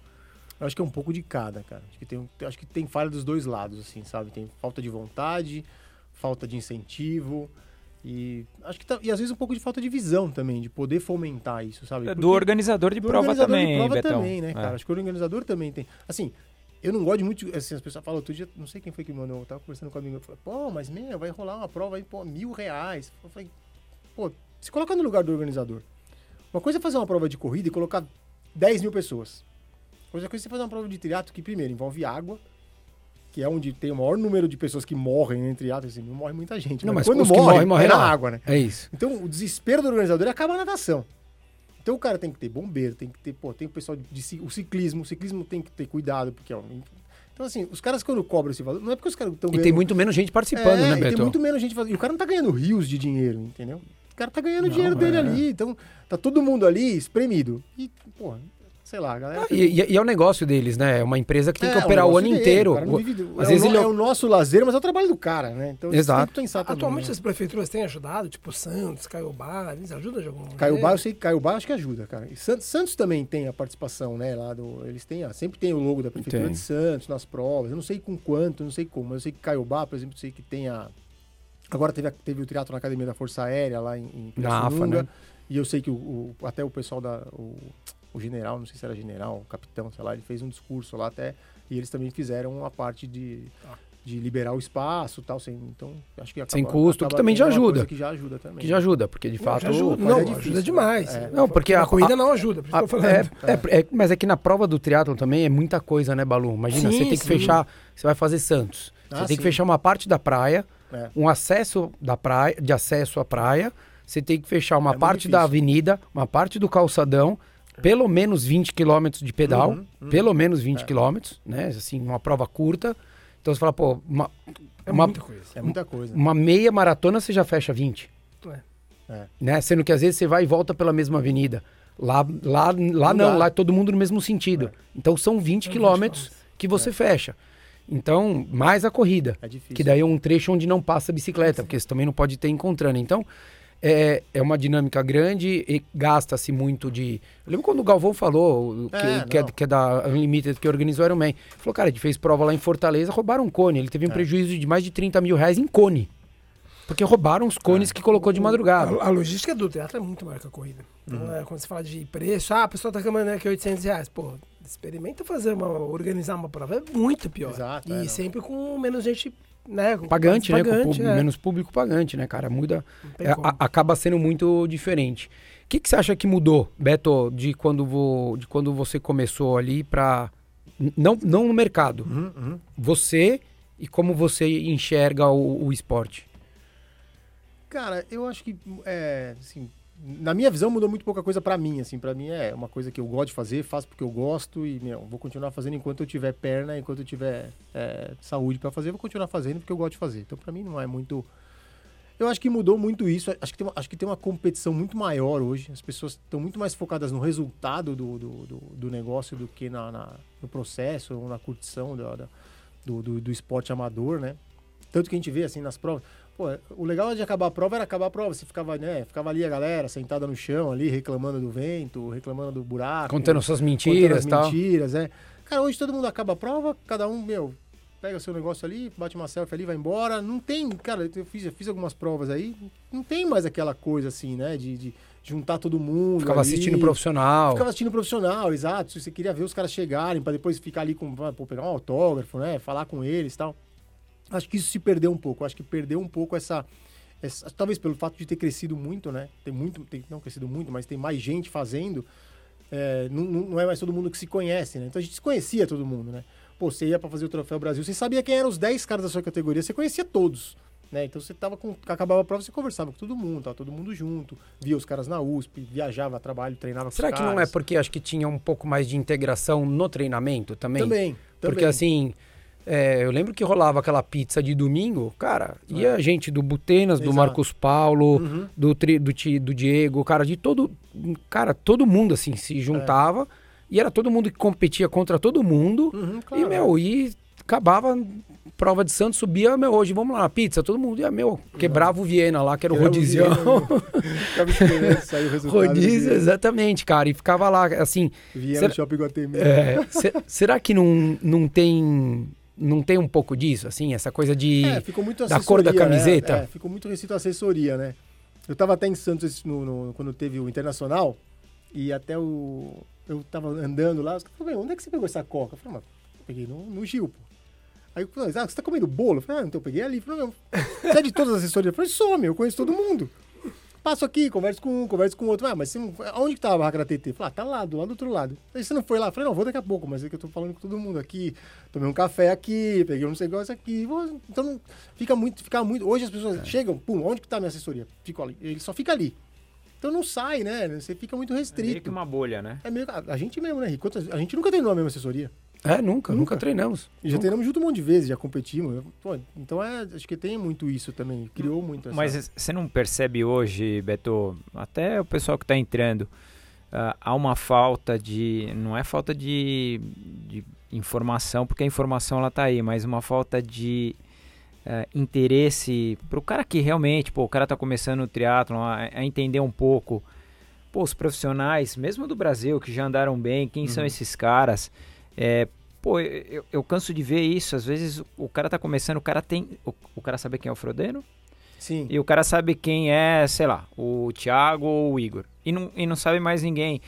Eu acho que é um pouco de cada, cara. Acho que tem, acho que tem falha dos dois lados, assim, sabe? Tem falta de vontade, falta de incentivo. E acho que tá- e às vezes um pouco de falta de visão também, de poder fomentar isso, sabe? É Do Porque- organizador de do prova organizador também, de prova Betão. também, né, É. cara? Acho que o organizador também tem. Assim, eu não gosto muito. Assim, as pessoas falam outro dia, não sei quem foi que me mandou, eu tava conversando com um amigo, eu falei, pô, mas meu, vai rolar uma prova aí, pô, mil reais. Eu falei, pô, se coloca no lugar do organizador. Uma coisa é fazer uma prova de corrida e colocar 10 mil pessoas. Outra coisa é você fazer uma prova de triatlo que, primeiro, envolve água, que é onde tem o maior número de pessoas que morrem em triatlo, assim, não morre muita gente. Não, mas quando os que morre, morrem, morrem é na água, né? É isso. Então, o desespero do organizador é acabar a natação. Então, o cara tem que ter bombeiro, tem que ter, pô, tem o pessoal de, ci- o ciclismo, o ciclismo tem que ter cuidado, porque, ó, então, assim, os caras quando cobram esse valor, não é porque os caras estão E tem muito menos gente participando, é, né, e Beto? tem muito menos gente fazendo. E o cara não tá ganhando rios de dinheiro, entendeu? O cara tá ganhando Não, dinheiro dele é. ali, então tá todo mundo ali espremido. E, pô, sei lá, a galera. Ah, e, e- e é o negócio deles, né? É uma empresa que tem que É, operar o ano dele, inteiro. o O- vive- às é, vezes o, no- ele- é o nosso lazer, mas é o trabalho do cara, né? Então Exato. tem que pensar também. Atualmente né? as prefeituras têm ajudado, tipo Santos, Caiobá, eles ajudam de alguma Caiobá, eu maneira? sei que Caiobá acho que ajuda, cara. E Santos, Santos também tem a participação, né? Lá do, eles têm, a- sempre tem o logo da prefeitura Tem. de Santos nas provas. Eu não sei com quanto, eu não sei como. mas Eu sei que Caiobá, por exemplo, eu sei que tem a. Agora teve, a- teve o triatlo na Academia da Força Aérea lá em, em Na AFA, né? E eu sei que o, o- até o pessoal da. O, o general, não sei se era general, o capitão, sei lá, ele fez um discurso lá até. E eles também fizeram a parte de. De liberar o espaço e tal, sem, então acho que acaba, Sem custo, que também já ajuda. Que já ajuda também. Que já ajuda, porque de Não, fato. ajuda, não, é difícil, ajuda né? demais. É. Não, porque a, a- corrida a- não ajuda, por isso Ah, que eu falando. é, é- é- mas é que na prova do triatlo também é muita coisa, né, Balu? Imagina, Sim, você tem que sim. fechar, você vai fazer Santos. Você Ah, tem que sim. fechar uma parte da praia, É. um acesso da praia, de acesso à praia. Você tem que fechar uma É parte da avenida, uma parte do calçadão, pelo menos 20 quilômetros de pedal, Uhum, uhum. pelo menos 20 É. quilômetros, né? Assim, uma prova curta. Então você fala, pô, uma, É uma, muita coisa. É muita coisa. uma meia maratona você já fecha 20. É. É. Né? Sendo que às vezes você vai e volta pela mesma avenida. Lá, lá, lá Não não, lá é todo mundo no mesmo sentido. Então são 20 São 20 quilômetros que você fecha. Então, mais a corrida. É difícil. Que daí é um trecho onde não passa bicicleta, porque você também não pode ter encontrando. Então, é, é uma dinâmica grande e gasta-se muito de. Eu lembro quando o Galvão falou, que É, que, é, que é da Unlimited, que organizou o Ironman. Falou, cara, gente fez prova lá em Fortaleza, roubaram um cone. Ele teve um É. prejuízo de mais de 30 mil reais em cone. Porque roubaram os cones É. que colocou de madrugada. A, a logística do teatro é muito maior que a corrida. Então, é, quando você fala de preço, ah, a pessoa tá reclamando aqui 800 reais. Pô, experimenta fazer uma, organizar uma prova. É muito pior. Exato, E é, sempre com menos gente, né? Pagante, né? Pagante, público- é. Menos público pagante, né, cara? Muda. É, a- acaba sendo muito diferente. O que, que você acha que mudou, Beto, de quando, vo, de quando você começou ali pra. n- Não, não no mercado. Uhum, uhum. Você e como você enxerga o, o esporte. Cara, eu acho que, é, assim, na minha visão mudou muito pouca coisa pra mim, assim, para mim é uma coisa que eu gosto de fazer, faço porque eu gosto e, meu, vou continuar fazendo enquanto eu tiver perna, enquanto eu tiver é, saúde pra fazer, vou continuar fazendo porque eu gosto de fazer. Então, pra mim não é muito... Eu acho que mudou muito isso, acho que tem uma, acho que tem uma competição muito maior hoje, as pessoas estão muito mais focadas no resultado do, do, do, do negócio do que na, na- no processo ou na curtição da- do, do, do esporte amador, né? Tanto que a gente vê assim nas provas. Pô, o legal de acabar a prova era acabar a prova. Você ficava, né? Ficava ali a galera sentada no chão ali, reclamando do vento, reclamando do buraco. Contando suas mentiras e tal. mentiras, é. Cara, hoje todo mundo acaba a prova, cada um, meu, pega seu negócio ali, bate uma selfie ali, vai embora. Não tem, cara, eu fiz, eu fiz algumas provas aí, não tem mais aquela coisa assim, né? De, de juntar todo mundo. Ficava ali. assistindo profissional. Ficava assistindo profissional, exato. Se você queria ver os caras chegarem, para depois ficar ali com, pô, pegar um autógrafo, né? Falar com eles e tal. Acho que isso se perdeu um pouco. Acho que perdeu um pouco essa, essa. talvez pelo fato de ter crescido muito, né? Tem muito. Tem, não crescido muito, mas tem mais gente fazendo. É, não, não é mais todo mundo que se conhece, né? Então a gente se conhecia todo mundo, né? Pô, você ia para fazer o Troféu Brasil, você sabia quem eram os 10 caras da sua categoria, você conhecia todos. Né? Então você tava com. Acabava a prova, você conversava com todo mundo, tava todo mundo junto, via os caras na USP, viajava a trabalho, treinava Será com os que não é caras. porque acho que tinha um pouco mais de integração no treinamento também? Também. Porque também. assim, é, eu lembro que rolava aquela pizza de domingo, cara, ia gente do Butenas, do Exato. Marcos Paulo, Uhum. do, tri, do, do Diego, cara, de todo. Cara, todo mundo assim se juntava e era todo mundo que competia contra todo mundo. Uhum, E, claro. meu, e acabava prova de Santos, subia, meu, hoje vamos lá, pizza, todo mundo ia, meu, quebrava o Viena lá, que era o Quebrava o rodízio. <laughs> Do exatamente, cara, e ficava lá, assim, Viena Será- Shopping Guatemi. é, se- será que não, não tem não tem um pouco disso, assim, essa coisa de... É, ficou muito da cor da né? camiseta? É, ficou muito restrito a assessoria, né? Eu tava até em Santos no, no- quando teve o Internacional e até o... Eu tava andando lá, os caras falaram, "Meu, onde é que você pegou essa coca? Eu falei, mas peguei no, no Gil, pô. Aí eu falei, ah, você tá comendo bolo? Eu falei, ah, então eu peguei ali. Eu falei, não, você é de todas as assessorias? Eu falei, sou, meu, eu conheço todo mundo. Passo aqui, converso com um, converso com outro. Ah, mas você não... onde que tava a barraca da TT? Falei, ah, tá lá, do lado do outro lado. Aí você não foi lá? Falei, não, vou daqui a pouco, mas é que eu tô falando com todo mundo aqui. Tomei um café aqui, peguei um negócio aqui. vou- Então fica muito, fica muito. Hoje as pessoas chegam, pum, onde que tá a minha assessoria? Fico ali. Ele só fica ali. Então não sai, né? Você fica muito É meio que restrito. uma bolha, né? É meio, a, a gente mesmo, né, Rico? A gente nunca treinou a mesma assessoria. É, nunca, nunca, Nunca. treinamos. E já treinamos junto um monte de vezes, já competimos. Pô, então é, acho que tem muito isso também. Criou muito essa... Mas você não percebe hoje, Beto, até o pessoal que está entrando, ah, há uma falta de. Não é falta de, de informação, porque a informação ela tá aí, mas uma falta de eh, interesse para o cara que realmente, pô, o cara tá começando o triatlon, a, a entender um pouco. Pô, os profissionais, mesmo do Brasil, que já andaram bem, quem são esses caras? É, pô, eu, eu canso de ver isso. Às vezes o cara tá começando, o cara tem. O, o cara sabe quem é o Frodeno? Sim. E o cara sabe quem é, sei lá, o Thiago ou o Igor. E não, e não sabe mais ninguém.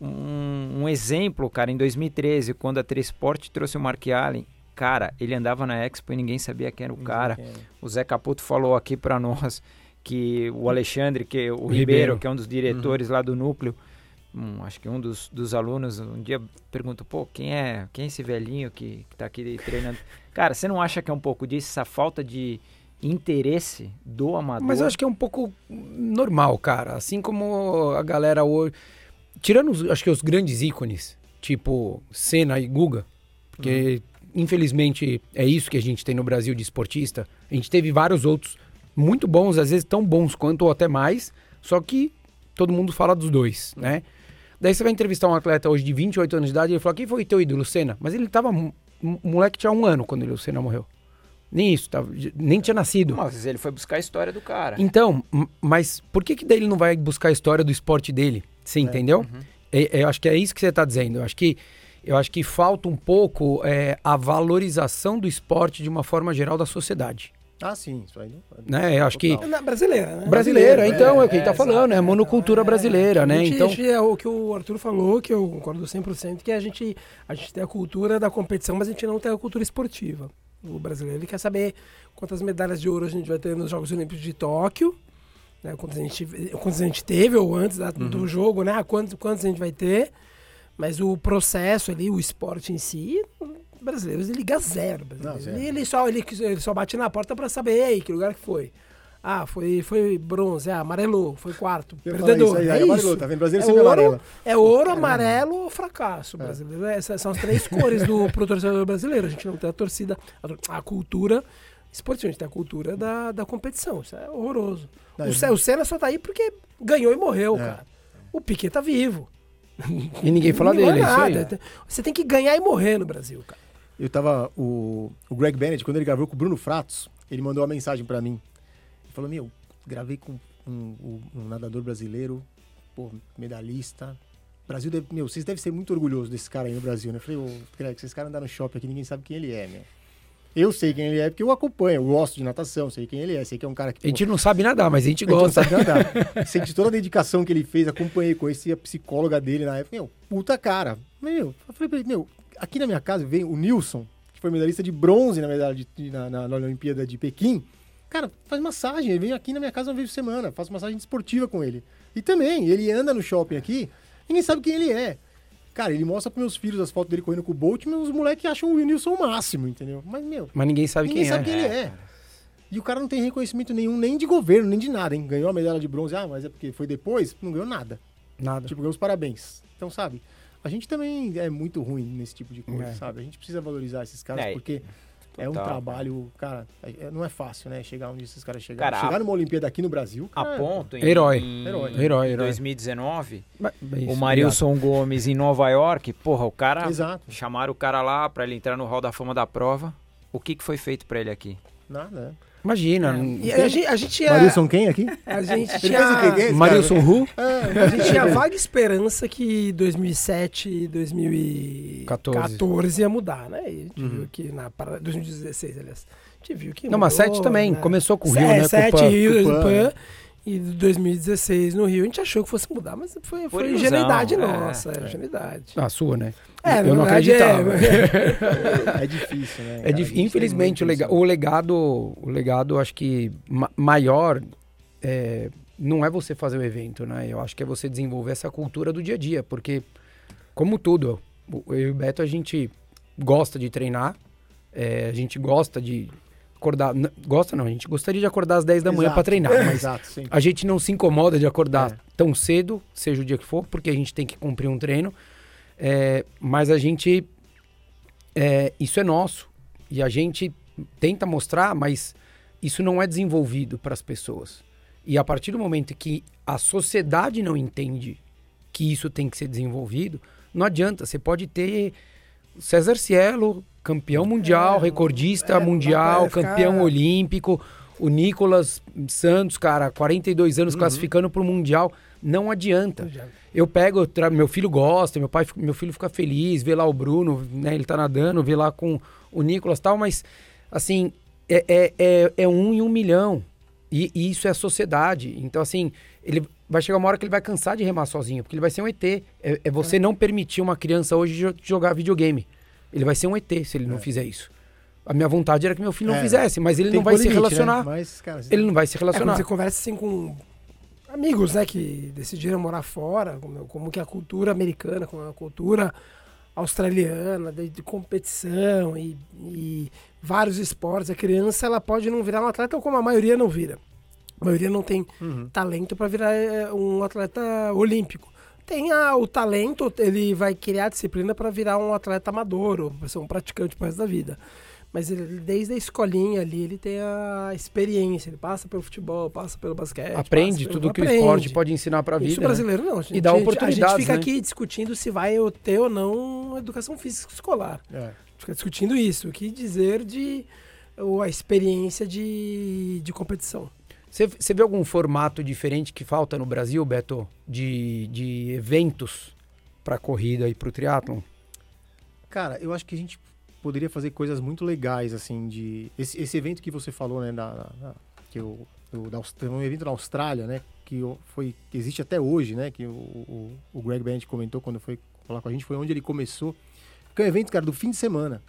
Um, um exemplo, cara, em 2013, quando a Tresport trouxe o Mark Allen, cara, ele andava na Expo e ninguém sabia quem era o cara. O Zé Caputo falou aqui pra nós que o Alexandre, que o, Ribeiro, Ribeiro. que é um dos diretores lá do núcleo, um, acho que um dos, dos alunos um dia perguntou, pô, quem é, quem é esse velhinho que, que tá aqui treinando? Cara, você não acha que é um pouco disso, essa falta de interesse do amador? Mas eu acho que é um pouco normal, cara. Assim como a galera hoje. Tirando, os, acho que os grandes ícones, tipo Senna e Guga, porque infelizmente é isso que a gente tem no Brasil de esportista. A gente teve vários outros muito bons, às vezes tão bons quanto ou até mais, só que todo mundo fala dos dois, né? Daí você vai entrevistar um atleta hoje de 28 anos de idade e ele fala: quem foi teu ídolo, Senna? Mas ele tava. O moleque tinha um ano quando ele, o Senna morreu. Nem isso, tava, nem tinha nascido. Mas ele foi buscar a história do cara. Então, mas por que que daí ele não vai buscar a história do esporte dele? Você entendeu? É, é, eu acho que é isso que você está dizendo. Eu acho que eu acho que falta um pouco é, a valorização do esporte de uma forma geral da sociedade. Ah, sim. Isso aí não... Né? Eu acho que. Na brasileira, né? brasileira, é, então é, o que é, ele tá falando, é a monocultura brasileira, né? Gente- Então, a gente- é o que o Arthur falou, que eu concordo 100%, que a gente, a gente tem a cultura da competição, mas a gente não tem a cultura esportiva. O brasileiro ele quer saber quantas medalhas de ouro a gente vai ter nos Jogos Olímpicos de Tóquio, né, quantas, a gente, quantas a gente teve, ou antes da- Uhum. do jogo, né? Quantos, quantos a gente vai ter. Mas o processo ali, o esporte em si, o brasileiro ele liga zero. Não, zero. Ele, ele só, ele, ele só bate na porta pra saber, "Ei, que lugar que foi. Ah, foi, foi bronze, ah, amarelou, foi quarto, Eu perdedor. isso aí, é amarelou, isso. tá vendo? Brasileiro É sempre ouro, amarela. é ouro, amarelo ou fracasso brasileiro. Essas são as três cores do pro torcedor brasileiro. A gente não tem a torcida, a, a cultura esportiva, a gente tem a cultura da, da competição. Isso é horroroso. Não, o, eu- o Senna só tá aí porque ganhou e morreu, É. cara. O Piquet tá vivo. e ninguém fala é dele, é isso aí. nada. Você tem que ganhar e morrer no Brasil, cara. Eu tava. O, o Greg Bennett, quando ele gravou com o Bruno Fratos, ele mandou uma mensagem pra mim. Ele falou: Meu, gravei com um, um- nadador brasileiro, pô, medalhista. Brasil deve, meu, vocês devem ser muito orgulhosos desse cara aí no Brasil, né? Eu falei, ô, Greg, se esse cara andar no shopping aqui, ninguém sabe quem ele é, meu. Eu sei quem ele é porque eu acompanho, eu gosto de natação, sei quem ele é, sei que é um cara que. A gente não sabe nadar, mas a gente a gente não gosta. sabe nadar. <laughs> Senti toda a dedicação que ele fez, acompanhei, conheci a psicóloga dele na época. Meu, puta cara. Meu, eu falei pra ele, meu, aqui na minha casa vem o Nilson, que foi medalhista de bronze na medalha de, na, na, na Olimpíada de Pequim. Cara, faz massagem, ele vem aqui na minha casa uma vez por semana, faço massagem esportiva com ele. E também, ele anda no shopping aqui, ninguém sabe quem ele é. Cara, ele mostra pros meus filhos as fotos dele correndo com o Bolt, mas os moleques acham o Nilson o máximo, entendeu? Mas, meu, Mas ninguém sabe Ninguém quem sabe é. quem ele é. E o cara não tem reconhecimento nenhum, nem de governo, nem de nada, hein? Ganhou a medalha de bronze, ah, mas é porque foi depois? Não ganhou nada. Nada. Tipo, ganhou os parabéns. Então, sabe? A gente também é muito ruim nesse tipo de coisa, É. sabe? A gente precisa valorizar esses caras É, porque é um total. trabalho, cara, é- não é fácil, né? Chegar onde esses caras chegaram. Cara, Chegar a- numa Olimpíada aqui no Brasil, A cara, ponto em, Herói. em Herói. Herói, herói. 2019, Mas- mas o Marilson Gomes em Nova York, porra, o cara Exato. chamaram o cara lá pra ele entrar no hall da fama da prova. O que que foi feito pra ele aqui? Nada, né? Imagina. E a gente, a gente tinha. Marilson quem aqui? A <laughs> gente tinha. é Marilson? Hu? Ah, <laughs> A gente tinha vaga esperança que 2007 e 2014 ia mudar, né? E a gente Uhum. viu que na para 2016, aliás. A gente viu que Não, mas mudou, 7 também. né? Começou com o Rio, é, né? Com o 7 Pan. Rio, Pan, E 2016 no Rio. A gente achou que fosse mudar, mas foi, foi ilusão, ingenuidade é, nossa, é. é, ingenuidade. A sua, né? É, eu não acreditava. <laughs> é difícil, né? É dif- Infelizmente, o, lega- o legado, o legado, acho que ma- maior é, não é você fazer o evento, né? Eu acho que é você desenvolver essa cultura do dia a dia, porque, como tudo, o- eu e o Beto, a gente gosta de treinar, é, a gente gosta de acordar, gosta não, a gente gostaria de acordar às 10 da manhã para treinar, mas Exato, sim. a gente não se incomoda de acordar É. tão cedo, seja o dia que for, porque a gente tem que cumprir um treino. É, mas a gente. é, isso é nosso. E a gente tenta mostrar, mas isso não é desenvolvido para as pessoas. E a partir do momento que a sociedade não entende que isso tem que ser desenvolvido, não adianta. Você pode ter César Cielo, campeão mundial, É, recordista é, mundial, ficar- campeão olímpico. O Nicolas Santos, cara, 42 Uhum. anos classificando para o Mundial. Não adianta. Eu pego, eu meu filho gosta, meu pai, meu filho fica feliz, vê lá o Bruno, né? Ele tá nadando, vê lá com o Nicolas e tal, mas assim, é, é, é, é um em um milhão. E, e isso é a sociedade. Então, assim, ele vai chegar uma hora que ele vai cansar de remar sozinho, porque ele vai ser um ET. É, é você não permitir uma criança hoje jo- jogar videogame. Ele vai ser um ET se ele não fizer isso. A minha vontade era que meu filho não É. fizesse, mas ele Tem não vai se limite, relacionar. Né? Mas, cara, Ele não vai se É, relacionar. você conversa assim com amigos, né, que decidiram morar fora, como, como que a cultura americana, como a cultura australiana, de, de competição e, e vários esportes, a criança ela pode não virar um atleta como a maioria não vira. A maioria não tem Uhum. talento para virar eh, um atleta olímpico. Tem a- o talento, ele vai criar disciplina para virar um atleta amador ou pra ser um praticante pro resto da vida. Mas ele, desde a escolinha ali, ele tem a experiência, ele passa pelo futebol, passa pelo basquete. Aprende pelo- tudo que o aprende. esporte pode ensinar pra vida. Isso o né? brasileiro não. A gente, E dá A gente fica né? aqui discutindo se vai ter ou não educação física escolar. É. A fica discutindo isso. O que dizer de ou a experiência de, de competição. Você, vê algum formato diferente que falta no Brasil, Beto, de, de eventos para corrida e para o triatlon? Cara, eu acho que a gente poderia fazer coisas muito legais, assim, de... Esse, esse evento que você falou, né, que o, da, Aust- um evento da Austrália, né, que foi, que existe até hoje, né, que o, o, o Greg Bennett comentou quando foi falar com a gente, foi onde ele começou. Que é um evento, cara, do fim de semana.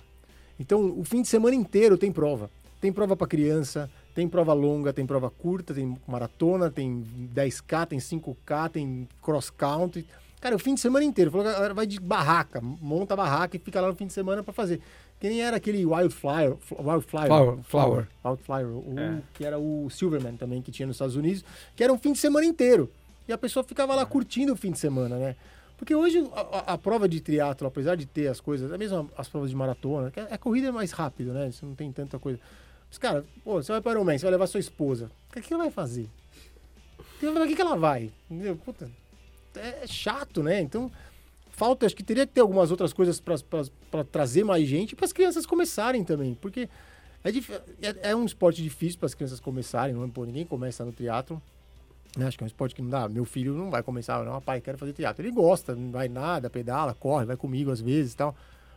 Então, o fim de semana inteiro tem prova. Tem prova para criança, tem prova longa, tem prova curta, tem maratona, tem 10K, tem 5K, tem cross country. Cara, o fim de semana inteiro. Falou que a galera vai de barraca, monta a barraca e fica lá no fim de semana para fazer. Que nem era aquele Wildflower. Wildflower. Flower, flower. Wildflower. O, É. Que era o Silverman também, que tinha nos Estados Unidos. Que era um fim de semana inteiro. E a pessoa ficava lá curtindo o fim de semana, né? Porque hoje a, a- a prova de triatlo, apesar de ter as coisas, é mesmo as provas de maratona, que a, a corrida é mais rápido, né? Você não tem tanta coisa. Mas, cara, pô, você vai para o Ironman, você vai levar sua esposa. O que ela vai fazer? O que, ela vai? Entendeu? Puta, é chato, né? Então, falta, acho que teria que ter algumas outras coisas para trazer mais gente para as crianças começarem também. Porque é, é, é um esporte difícil para as crianças começarem, não, pô, ninguém começa no teatro. Acho que é um esporte que não dá. Meu filho não vai começar, não, pai, quero fazer teatro. Ele gosta, não vai nada, pedala, corre, vai comigo às vezes e tal.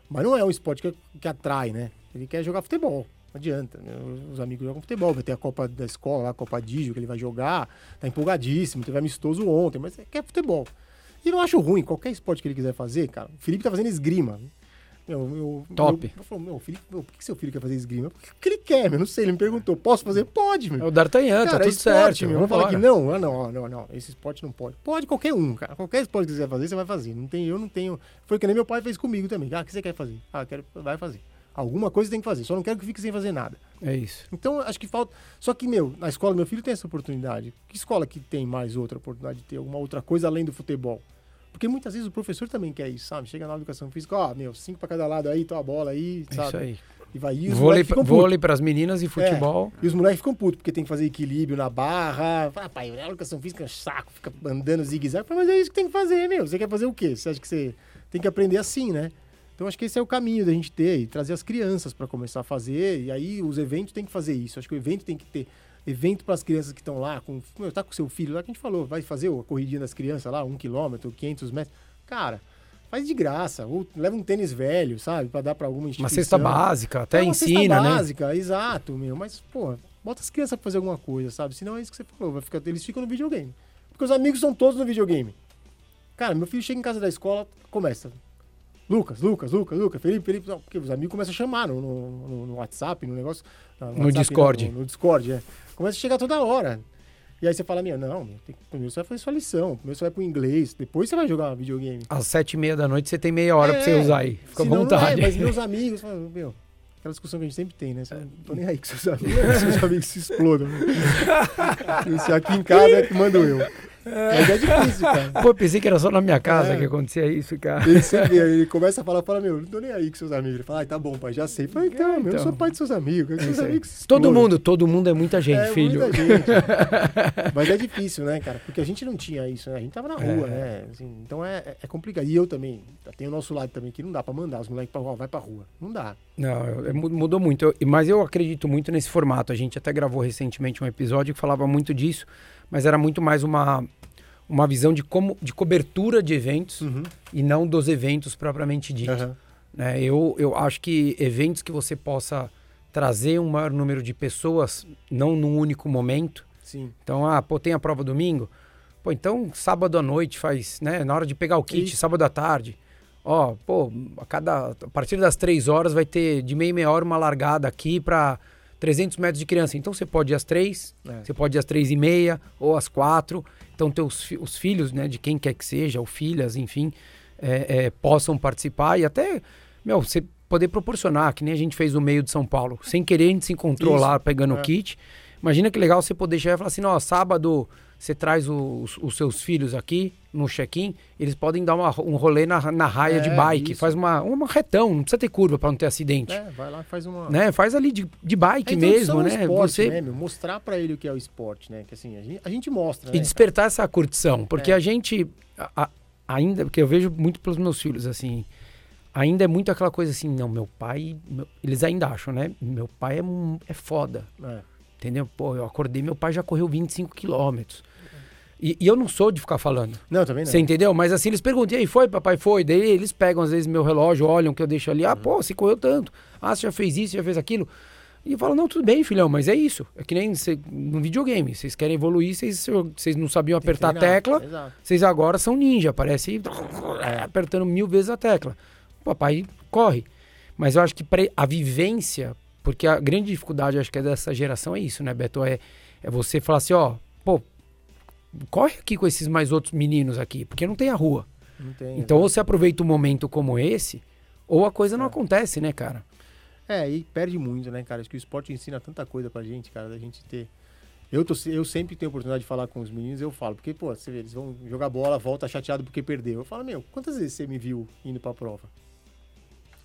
Mas não é um esporte que, que atrai, né? Ele quer jogar futebol. Não adianta. Né? Os amigos jogam futebol. Vai ter a Copa da Escola, a Copa Digio, que ele vai jogar. Tá empolgadíssimo. Teve amistoso ontem, mas quer futebol. E não acho ruim. Qualquer esporte que ele quiser fazer, cara. O Felipe tá fazendo esgrima. Meu, meu, Top. Eu, eu meu, filho, meu, por que seu filho quer fazer esgrima? Porque ele quer, meu, não sei, ele me perguntou, posso fazer? Pode, meu. É o D'Artagnan, tá tudo é esporte, certo. Meu, vamos falar que não, ah, não, não, não, esse esporte não pode. Pode qualquer um, cara, qualquer esporte que você quiser fazer, você vai fazer. Não tem, eu não tenho, foi que nem meu pai fez comigo também. Ah, o que você quer fazer? Ah, quero, vai fazer. Alguma coisa tem que fazer, só não quero que fique sem fazer nada. É isso. Então, acho que falta. Só que, meu, na escola meu filho tem essa oportunidade. Que escola que tem mais outra oportunidade de ter alguma outra coisa além do futebol? Porque muitas vezes o professor também quer isso, sabe? Chega na educação física, ó, oh, meu, cinco para cada lado aí, tua bola aí, sabe? Isso aí. E vai ir. Vôlei, vôlei para as meninas e futebol. É, e os moleques ficam putos, porque tem que fazer equilíbrio na barra. Fala, pai, a educação física é um saco, fica andando zigue-zague. Mas é isso que tem que fazer, meu. Você quer fazer o quê? Você acha que você tem que aprender assim, né? Então acho que esse é o caminho da gente ter e trazer as crianças para começar a fazer. E aí os eventos têm que fazer isso. Acho que o evento tem que ter evento para as crianças que estão lá, com, tá com seu filho lá, que a gente falou, vai fazer a corridinha das crianças lá, um quilômetro, 500 metros. Cara, faz de graça. Ou leva um tênis velho, sabe? Pra dar pra alguma instituição. Uma cesta básica, até é uma ensina, cesta né? básica, exato, meu. Mas, pô, bota as crianças pra fazer alguma coisa, sabe? Senão é isso que você falou, vai ficar, eles ficam no videogame. Porque os amigos são todos no videogame. Cara, meu filho chega em casa da escola, começa. Lucas, Lucas, Lucas, Lucas, Felipe, Felipe. Não, porque os amigos começam a chamar no, no, no WhatsApp, no negócio. No, WhatsApp, Discord. No, no Discord, é. Começa a chegar toda hora. E aí você fala, minha, não, meu, tem, primeiro você vai fazer sua lição, primeiro você vai pro inglês, depois você vai jogar videogame. Às sete e meia da noite você tem meia hora é, pra você é, usar aí. Fica à vontade. Não é, mas meus amigos falam, meu, aquela discussão que a gente sempre tem, né? Você, não tô nem aí com seus amigos, <laughs> seus amigos se explodam. Né? <laughs> Se aqui em casa é que mando eu. Mas é difícil, cara. Pô, pensei que era só na minha casa é. que acontecia isso, cara. Ele, sempre, ele começa a falar, fala, meu, não tô nem aí com seus amigos. Ele fala, ah, tá bom, pai, já sei. Fala, então, é, então. eu sou pai de seus amigos. É seus amigos todo mundo, todo mundo é muita gente, é, filho. Muita gente. <laughs> Mas é difícil, né, cara? Porque a gente não tinha isso, né? A gente tava na rua, é. né? Assim, então é, é, é complicado. E eu também, tem o nosso lado também, que não dá pra mandar os moleques pra rua, vai pra rua. Não dá. Não, mudou muito. Eu, mas eu acredito muito nesse formato. A gente até gravou recentemente um episódio que falava muito disso, mas era muito mais uma uma visão de como de cobertura de eventos uhum. e não dos eventos propriamente ditos. Uhum. Né? Eu, eu acho que eventos que você possa trazer um maior número de pessoas, não num único momento. Sim. Então, ah, pô, tem a prova domingo? Pô, então sábado à noite faz, né? Na hora de pegar o kit, sábado à tarde. Ó, pô, a cada a partir das três horas vai ter de meia meia hora uma largada aqui para 300 metros de criança. Então você pode ir às três, é. você pode ir às três e meia ou às quatro. Então teus os filhos, né, de quem quer que seja, ou filhas, enfim, é, é, possam participar e até, meu, você poder proporcionar, que nem a gente fez no meio de São Paulo. Sem querer, a gente se encontrou Isso. lá pegando o é. kit. Imagina que legal você poder chegar e falar assim, ó, sábado você traz os, os seus filhos aqui no check-in, eles podem dar uma, um rolê na, na raia é, de bike, isso. faz uma, uma retão, não precisa ter curva para não ter acidente. É, vai lá, faz uma. Né? Faz ali de, de bike é, mesmo, né? Esporte, você né, mostrar para ele o que é o esporte, né? Que assim, a gente, a gente mostra. E né, despertar cara? essa curtição, porque é. a gente a, a, ainda, porque eu vejo muito pelos meus filhos assim, ainda é muito aquela coisa assim, não, meu pai, meu, eles ainda acham, né? Meu pai é, é foda. É. Entendeu? Pô, eu acordei, meu pai já correu 25 quilômetros. E, e, eu não sou de ficar falando. Não, também não. Você entendeu? Mas assim, eles perguntam, e aí, foi, papai, foi? Daí eles pegam, às vezes, meu relógio, olham que eu deixo ali. Ah, uhum. pô, você correu tanto. Ah, você já fez isso, já fez aquilo. E eu falo, não, tudo bem, filhão, mas é isso. É que nem cê, no videogame. Vocês querem evoluir, vocês não sabiam apertar a tecla. Vocês agora são ninja, parece é, apertando mil vezes a tecla. O papai corre. Mas eu acho que a vivência, porque a grande dificuldade, acho que é dessa geração é isso, né, Beto? É, é você falar assim, ó, pô, corre aqui com esses mais outros meninos aqui, porque não tem a rua. Tem, então, ou você aproveita um momento como esse, ou a coisa não é. acontece, né, cara? É, e perde muito, né, cara? Acho que o esporte ensina tanta coisa pra gente, cara, da gente ter. Eu, tô, eu sempre tenho oportunidade de falar com os meninos, eu falo, porque, pô, você vê, eles vão jogar bola, volta chateado porque perdeu. Eu falo, meu, quantas vezes você me viu indo pra prova?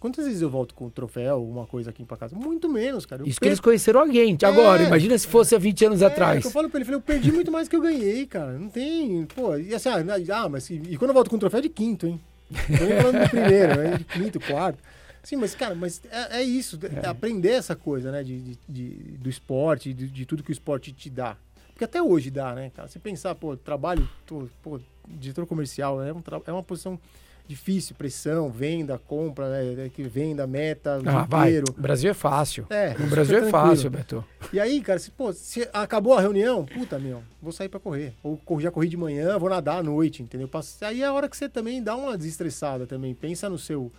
Quantas vezes eu volto com o troféu, alguma coisa aqui pra casa? Muito menos, cara. Eu Isso perco... que eles conheceram alguém. É, agora, imagina se fosse há 20 anos é, atrás. Eu falo pra ele, falei, eu perdi muito mais que eu ganhei, cara. Não tem. Pô, e assim, ah, ah mas e, quando eu volto com o troféu é de quinto, hein? Tô nem falando do primeiro, né? De quinto, quarto. Sim, mas, cara, mas é, é isso, é. aprender essa coisa, né? De, de, de do esporte, de, de, tudo que o esporte te dá. Porque até hoje dá, né, cara? Você pensar, pô, trabalho, tô, pô, diretor comercial, é, um, é uma posição difícil, pressão, venda, compra, né, que venda, meta, ah, vai. O Brasil é fácil. É, o Brasil é fácil, Beto. E aí, cara, se, pô, se acabou a reunião, puta, meu, vou sair para correr. Ou já corri de manhã, vou nadar à noite, entendeu? Aí é a hora que você também dá uma desestressada também, pensa no seu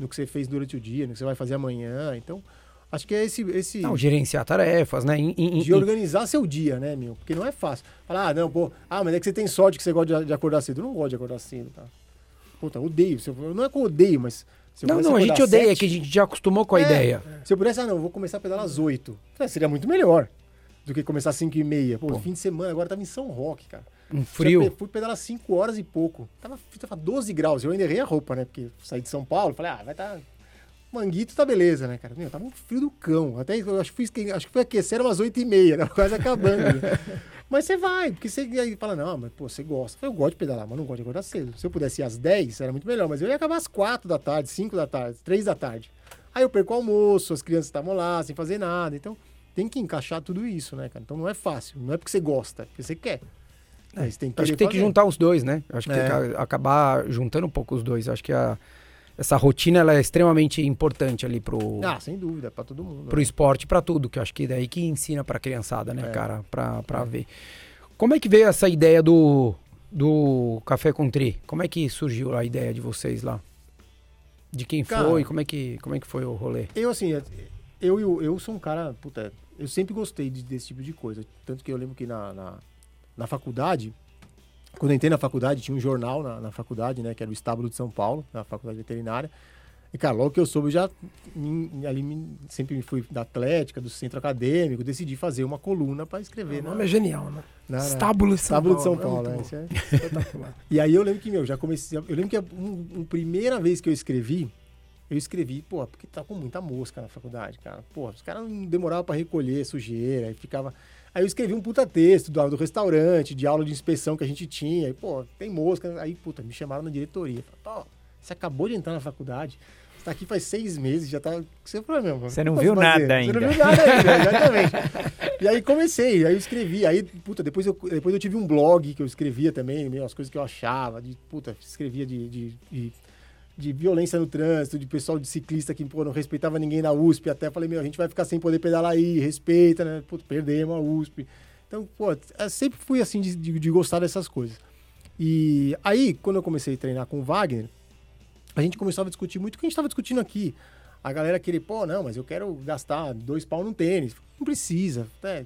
no que você fez durante o dia, no que você vai fazer amanhã. Então, acho que é esse. esse não, gerenciar tarefas, né? In, in, de organizar seu dia, né, meu? Porque não é fácil. Falar, ah, não, pô, ah, mas é que você tem sorte que você gosta de, de acordar cedo. Eu não gosto de acordar cedo, cara. Puta, odeio. Não é que eu odeio, mas. não, não, a gente odeia, sete, é que a gente já acostumou com a é, ideia. Se eu pudesse, ah, não, vou começar a pedalar às oito. Seria muito melhor do que começar às cinco e meia. Pô, Pô. fim de semana, agora tava em São Roque, cara. Um frio. Fui pedalar 5 horas e pouco. Tava, tava 12 graus. Eu ainda errei a roupa, né? Porque saí de São Paulo, falei, ah, vai estar. Tá... Manguito tá beleza, né, cara? Meu, tava um frio do cão. Até eu acho que fui, acho que foi aquecer umas 8 e meia, né? <laughs> quase acabando. Né? <laughs> mas você vai, porque você aí fala, não, mas pô, você gosta. Eu gosto de pedalar, mas não gosto de acordar cedo. Se eu pudesse ir às 10, era muito melhor. Mas eu ia acabar às 4 da tarde, 5 da tarde, 3 da tarde. Aí eu perco o almoço, as crianças estavam lá sem fazer nada. Então tem que encaixar tudo isso, né, cara? Então não é fácil. Não é porque você gosta, é porque você quer. É, acho que tem que juntar os dois, né? Acho que é. tem que acabar juntando um pouco os dois. Acho que a, essa rotina ela é extremamente importante ali pro. Ah, sem dúvida, para todo mundo. Pro né? esporte, para tudo, que eu acho que é daí que ensina pra criançada, né, é. cara? Pra, pra é. ver. Como é que veio essa ideia do, do Café com Tri? Como é que surgiu a ideia de vocês lá? De quem cara, foi? Como é, que, como é que foi o rolê? Eu, assim, eu, eu, eu sou um cara, puta, eu sempre gostei de, desse tipo de coisa. Tanto que eu lembro que na, na na faculdade, quando eu entrei na faculdade, tinha um jornal na, na, faculdade, né? Que era o Estábulo de São Paulo, na faculdade veterinária. E, cara, logo que eu soube, eu já ali me, sempre me fui da Atlética, do centro acadêmico, decidi fazer uma coluna para escrever. O nome na, é genial, né? Na, Estábulo de São Estábulo Paulo. de São Paulo, é, né? Isso é <laughs> espetacular. e aí eu lembro que, meu, já comecei. Eu lembro que a um, primeira vez que eu escrevi, eu escrevi, pô, porque tá com muita mosca na faculdade, cara. Pô, os caras não demoravam para recolher sujeira, e ficava. Aí eu escrevi um puta texto do, do, restaurante, de aula de inspeção que a gente tinha. E, pô, tem mosca. Aí, puta, me chamaram na diretoria. Falaram, você acabou de entrar na faculdade. Você tá aqui faz seis meses, já tá. Você problema. Você não viu fazer? nada ainda. Você não viu nada ainda, <laughs> exatamente. e aí comecei, aí eu escrevi. Aí, puta, depois eu, depois eu tive um blog que eu escrevia também, meio, as coisas que eu achava. De, puta, escrevia de, de, de de violência no trânsito, de pessoal de ciclista que pô, não respeitava ninguém na USP. Até falei, meu, a gente vai ficar sem poder pedalar aí, respeita, né? Pô, perdemos a USP. Então, pô, sempre fui assim de, de, de, gostar dessas coisas. E aí, quando eu comecei a treinar com o Wagner, a gente começava a discutir muito o que a gente estava discutindo aqui. A galera queria, pô, não, mas eu quero gastar dois pau no tênis. Não precisa. É,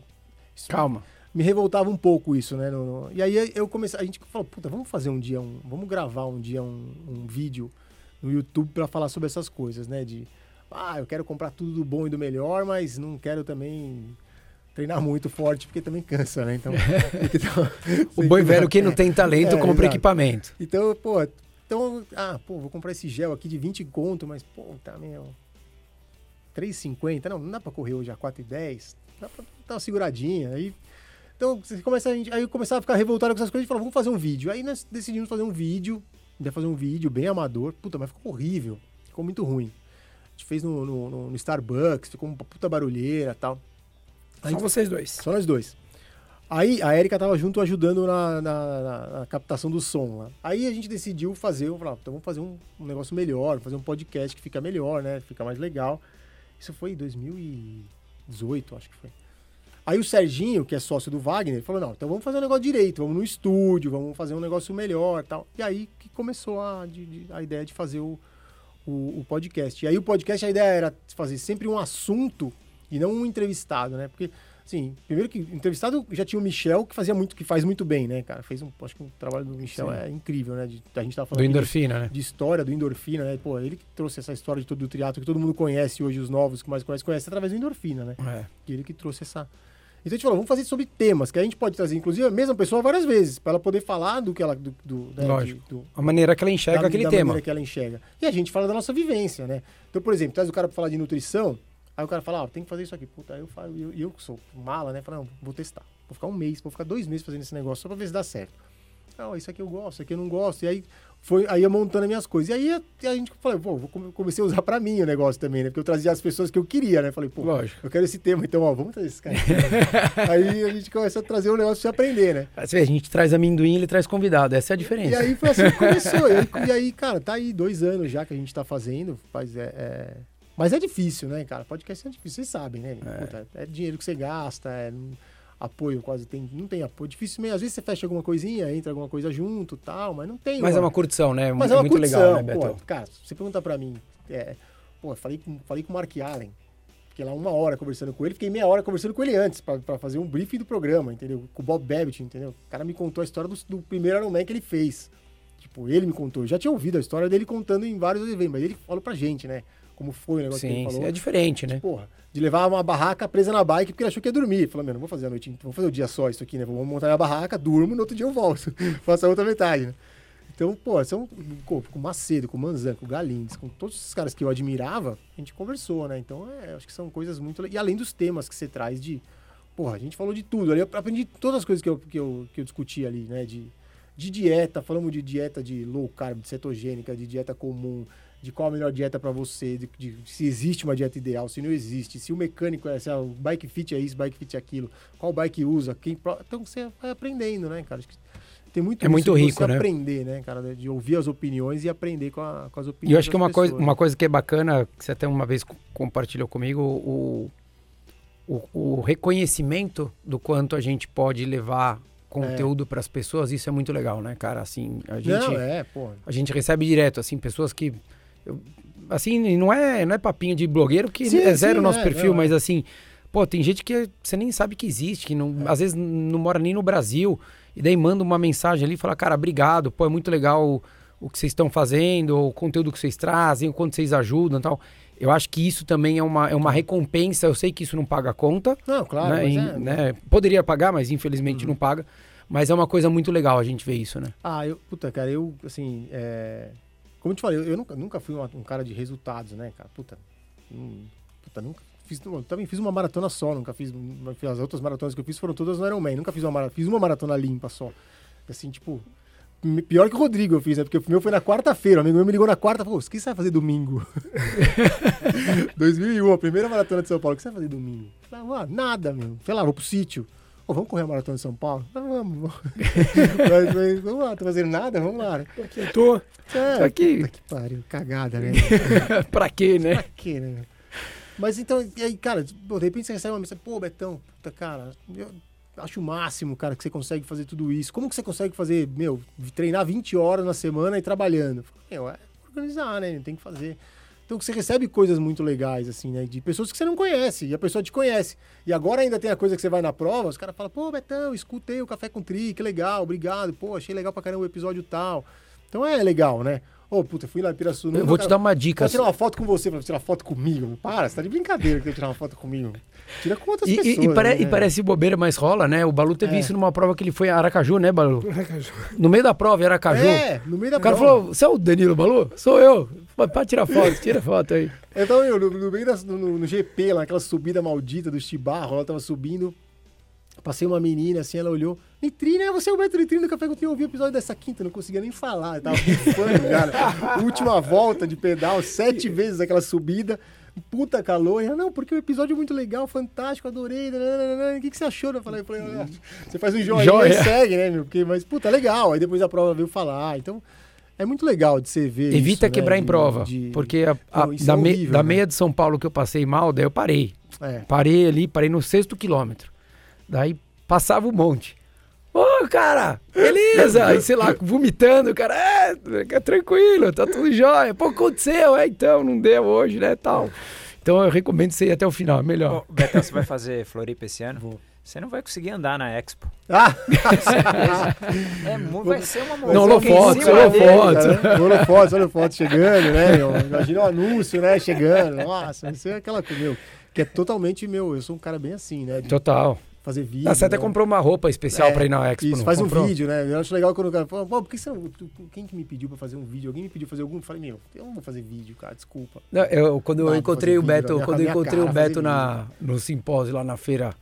Calma. Me revoltava um pouco isso, né? No, no... E aí eu comecei, a gente falou, puta, vamos fazer um dia, um, vamos gravar um dia um, um vídeo no YouTube para falar sobre essas coisas, né? De, ah, eu quero comprar tudo do bom e do melhor, mas não quero também treinar muito forte, porque também cansa, né? Então, <laughs> então o <laughs> boi velho, quem não <laughs> tem talento, é, compra exato. equipamento. Então, pô, então, ah, pô, vou comprar esse gel aqui de 20 conto, mas, pô, tá, meu, 3,50, não, não dá pra correr hoje a 4,10, dá pra dar uma seguradinha, aí... Então, você começa a gente, aí eu começava a ficar revoltado com essas coisas e falou, vamos fazer um vídeo. Aí nós decidimos fazer um vídeo ia fazer um vídeo bem amador. Puta, mas ficou horrível. Ficou muito ruim. A gente fez no, no, no Starbucks, ficou uma puta barulheira e tal. Só gente... vocês dois. Só nós dois. Aí a Erika tava junto ajudando na, na, na, na captação do som lá. Aí a gente decidiu fazer, eu então vamos fazer um, um, negócio melhor, fazer um podcast que fica melhor, né? Fica mais legal. Isso foi em 2018, acho que foi. Aí o Serginho, que é sócio do Wagner, falou: não, então vamos fazer um negócio direito, vamos no estúdio, vamos fazer um negócio melhor tal. E aí que começou a, de, de, a ideia de fazer o, o, o, podcast. E aí o podcast, a ideia era fazer sempre um assunto e não um entrevistado, né? Porque, assim, primeiro que entrevistado já tinha o Michel, que fazia muito, que faz muito bem, né, cara? Fez um, acho que o trabalho do Michel Sim. é incrível, né? De, a gente tava falando do endorfina, de, né? de história do endorfina, né? Pô, ele que trouxe essa história de todo o triatlo que todo mundo conhece hoje, os novos que mais conhecem, conhece através do endorfina, né? É. E ele que trouxe essa então a gente falou, vamos fazer sobre temas, que a gente pode trazer, inclusive, a mesma pessoa várias vezes, para ela poder falar do que ela. Do, do, né, Lógico. De, do, a maneira que ela enxerga da, aquele da tema. maneira que ela enxerga. E a gente fala da nossa vivência, né? Então, por exemplo, traz o cara para falar de nutrição, aí o cara fala, ah, tem que fazer isso aqui. Puta, eu falo, eu, eu, que sou mala, né? Falo, não, vou testar. Vou ficar um mês, vou ficar dois meses fazendo esse negócio só para ver se dá certo. Não, isso aqui eu gosto, isso aqui eu não gosto. E aí foi aí eu montando as minhas coisas. E aí a, gente falou, pô, comecei a usar para mim o negócio também, né? Porque eu trazia as pessoas que eu queria, né? Falei, pô, Lógico. eu quero esse tema, então, ó, vamos trazer esse cara. <laughs> aí a gente começou a trazer um negócio pra você aprender, né? Assim, a gente traz amendoim, ele traz convidado, essa é a diferença. E aí foi assim que começou. e, aí, e, aí, cara, tá aí dois anos já que a gente tá fazendo, faz, é, é... Mas é difícil, né, cara? Podcast é difícil, vocês sabem, né? É, Puta, é dinheiro que você gasta, é apoio quase tem não tem apoio. Dificilmente às vezes você fecha alguma coisinha entra alguma coisa junto tal mas não tem mas uma... é uma curtição né? Mas é, é muito curtição, legal né Beto? Pô, cara você pergunta para mim é, pô falei com falei com o Mark Allen fiquei lá uma hora conversando com ele fiquei meia hora conversando com ele antes para fazer um briefing do programa entendeu? Com o Bob Babbitt entendeu? O cara me contou a história do, do primeiro Iron Man que ele fez. Tipo ele me contou. Eu já tinha ouvido a história dele contando em vários eventos mas ele falou pra gente né como foi o negócio sim, que ele falou é diferente né porra de levar uma barraca presa na bike porque ele achou que ia dormir. Falou, meu, não vou fazer a noite, vou fazer o dia só isso aqui, né? Vou montar a barraca, durmo, no outro dia eu volto. <laughs> Faço a outra metade, né? Então, pô, são com o Macedo, com o Manzan, com o Galindes, com todos esses caras que eu admirava, a gente conversou, né? Então, é, acho que são coisas muito. E além dos temas que você traz de. Porra, a gente falou de tudo. Ali eu aprendi todas as coisas que eu, que eu, que eu discuti ali, né? De, de dieta, falamos de dieta de low carb, de cetogênica, de dieta comum, de qual a melhor dieta para você, de, de, se existe uma dieta ideal, se não existe, se o mecânico é, se o bike fit é isso, bike fit é aquilo, qual bike usa, quem então você vai aprendendo, né, cara? tem muito é muito rico, você né? aprender, né, cara, de ouvir as opiniões e aprender com, a, com as opiniões. E eu acho que uma pessoas. coisa, uma coisa que é bacana, que você até uma vez compartilhou comigo, o, o, o reconhecimento do quanto a gente pode levar conteúdo é. para as pessoas, isso é muito legal, né, cara? Assim, a gente, não, é, porra. a gente recebe direto, assim, pessoas que eu, assim, não é, não é papinho de blogueiro que sim, é zero o nosso é, perfil, não, mas é. assim, pô, tem gente que você nem sabe que existe, que não, é. às vezes não mora nem no Brasil, e daí manda uma mensagem ali e fala, cara, obrigado, pô, é muito legal o, o que vocês estão fazendo, o conteúdo que vocês trazem, o quanto vocês ajudam e tal. Eu acho que isso também é uma, é uma recompensa. Eu sei que isso não paga conta. Não, claro. Né? E, é. né? Poderia pagar, mas infelizmente uhum. não paga. Mas é uma coisa muito legal a gente ver isso, né? Ah, eu, puta, cara, eu, assim, é, como eu te falei, eu nunca, nunca fui uma, um cara de resultados, né, cara? Puta, hum, puta nunca fiz. Também fiz uma maratona só, nunca fiz. As outras maratonas que eu fiz foram todas no Ironman. Nunca fiz uma maratona, fiz uma maratona limpa só. Assim, tipo. Pior que o Rodrigo eu fiz, né? Porque o meu foi na quarta-feira. O amigo meu me ligou na quarta e falou: O que você vai fazer domingo? <laughs> 2001, a primeira maratona de São Paulo. O que você vai fazer domingo? Falei, ah, nada, meu. Sei lá, vou pro sítio. Oh, vamos correr a maratona de São Paulo? Vamos, vamos. <laughs> mas, mas, vamos lá, tô fazendo nada? Vamos lá. Né? Aqui, tô. É, tô aqui. Que pariu, cagada, né? <laughs> pra quê, né? Pra quê, né? Mas então, e aí, cara, de repente você recebe uma mensagem, pô, Betão, puta, cara, eu acho o máximo, cara, que você consegue fazer tudo isso. Como que você consegue fazer, meu, treinar 20 horas na semana e trabalhando? Meu, é organizar, né? Tem que fazer. Então você recebe coisas muito legais, assim, né? De pessoas que você não conhece, e a pessoa te conhece. E agora ainda tem a coisa que você vai na prova, os caras falam, pô, Betão, escutei o Café com Tri, que legal, obrigado, pô, achei legal pra caramba o episódio tal. Então é legal, né? Ô, oh, puta, fui lá em Pirassununga. Eu vou te dar uma dica. Vou tirar uma foto com você, pra tirar foto comigo. Para, você tá de brincadeira que eu tirar uma foto comigo. Tira com outras e, pessoas. E, e, pare, né? e, parece bobeira, mas rola, né? O Balu teve é. isso numa prova que ele foi a Aracaju, né, Balu? Aracaju. No meio da prova, Aracaju. É, no meio da prova. O cara falou: você é o Danilo Balu? Sou eu. Pode tirar foto, tira foto aí. <laughs> Então, eu, no, no meio da, no, no, GP, lá, aquela subida maldita do Chibarro, ela tava subindo. Passei uma menina assim, ela olhou. Nitrina, você é o Beto Nitrina do Café que eu ouvido o episódio dessa quinta, não conseguia nem falar. Eu tava bufando, <laughs> cara. Última volta de pedal, sete vezes aquela subida. Puta calor. E ela, não, porque o episódio é muito legal, fantástico, adorei. O que, que você achou? Eu falei, eu falei você faz um joinha, joinha. e segue, né, meu? Porque, mas, puta, legal. Aí depois a prova veio falar. Então, é muito legal de você ver. Evita isso, quebrar né? em prova. De... Porque a, a, não, da, é horrível, da né? meia de São Paulo que eu passei mal, daí eu parei. É. Parei ali, parei no sexto quilômetro. Daí passava um monte. Ô, oh, cara, beleza! Aí, sei lá, vomitando, cara, é, é tranquilo, tá tudo jóia. Pô, aconteceu, é, então, não deu hoje, né, tal. Então eu recomendo você ir até o final, é melhor. Ô, Betão, você vai fazer Floripa esse ano? Vou. Você não vai conseguir andar na Expo. Ah! <laughs> é, vai ser uma Não, holofotes, holofotes. Holofotes, holofotes chegando, né? Imagina o um anúncio, né? Chegando. Nossa, isso é aquela meu, que é totalmente meu. Eu sou um cara bem assim, né? De Total. Fazer vídeo. Ah, você até né? comprou uma roupa especial é, pra ir na Expo. Isso, faz comprou? um vídeo, né? Eu acho legal quando o cara fala, pô, por que você não. Quem que me pediu pra fazer um vídeo? Alguém me pediu pra fazer algum? Eu falei, meu, eu não vou fazer vídeo, cara, desculpa. Não, eu, quando eu encontrei o Beto, quando eu encontrei o Beto na, no simpósio lá na feira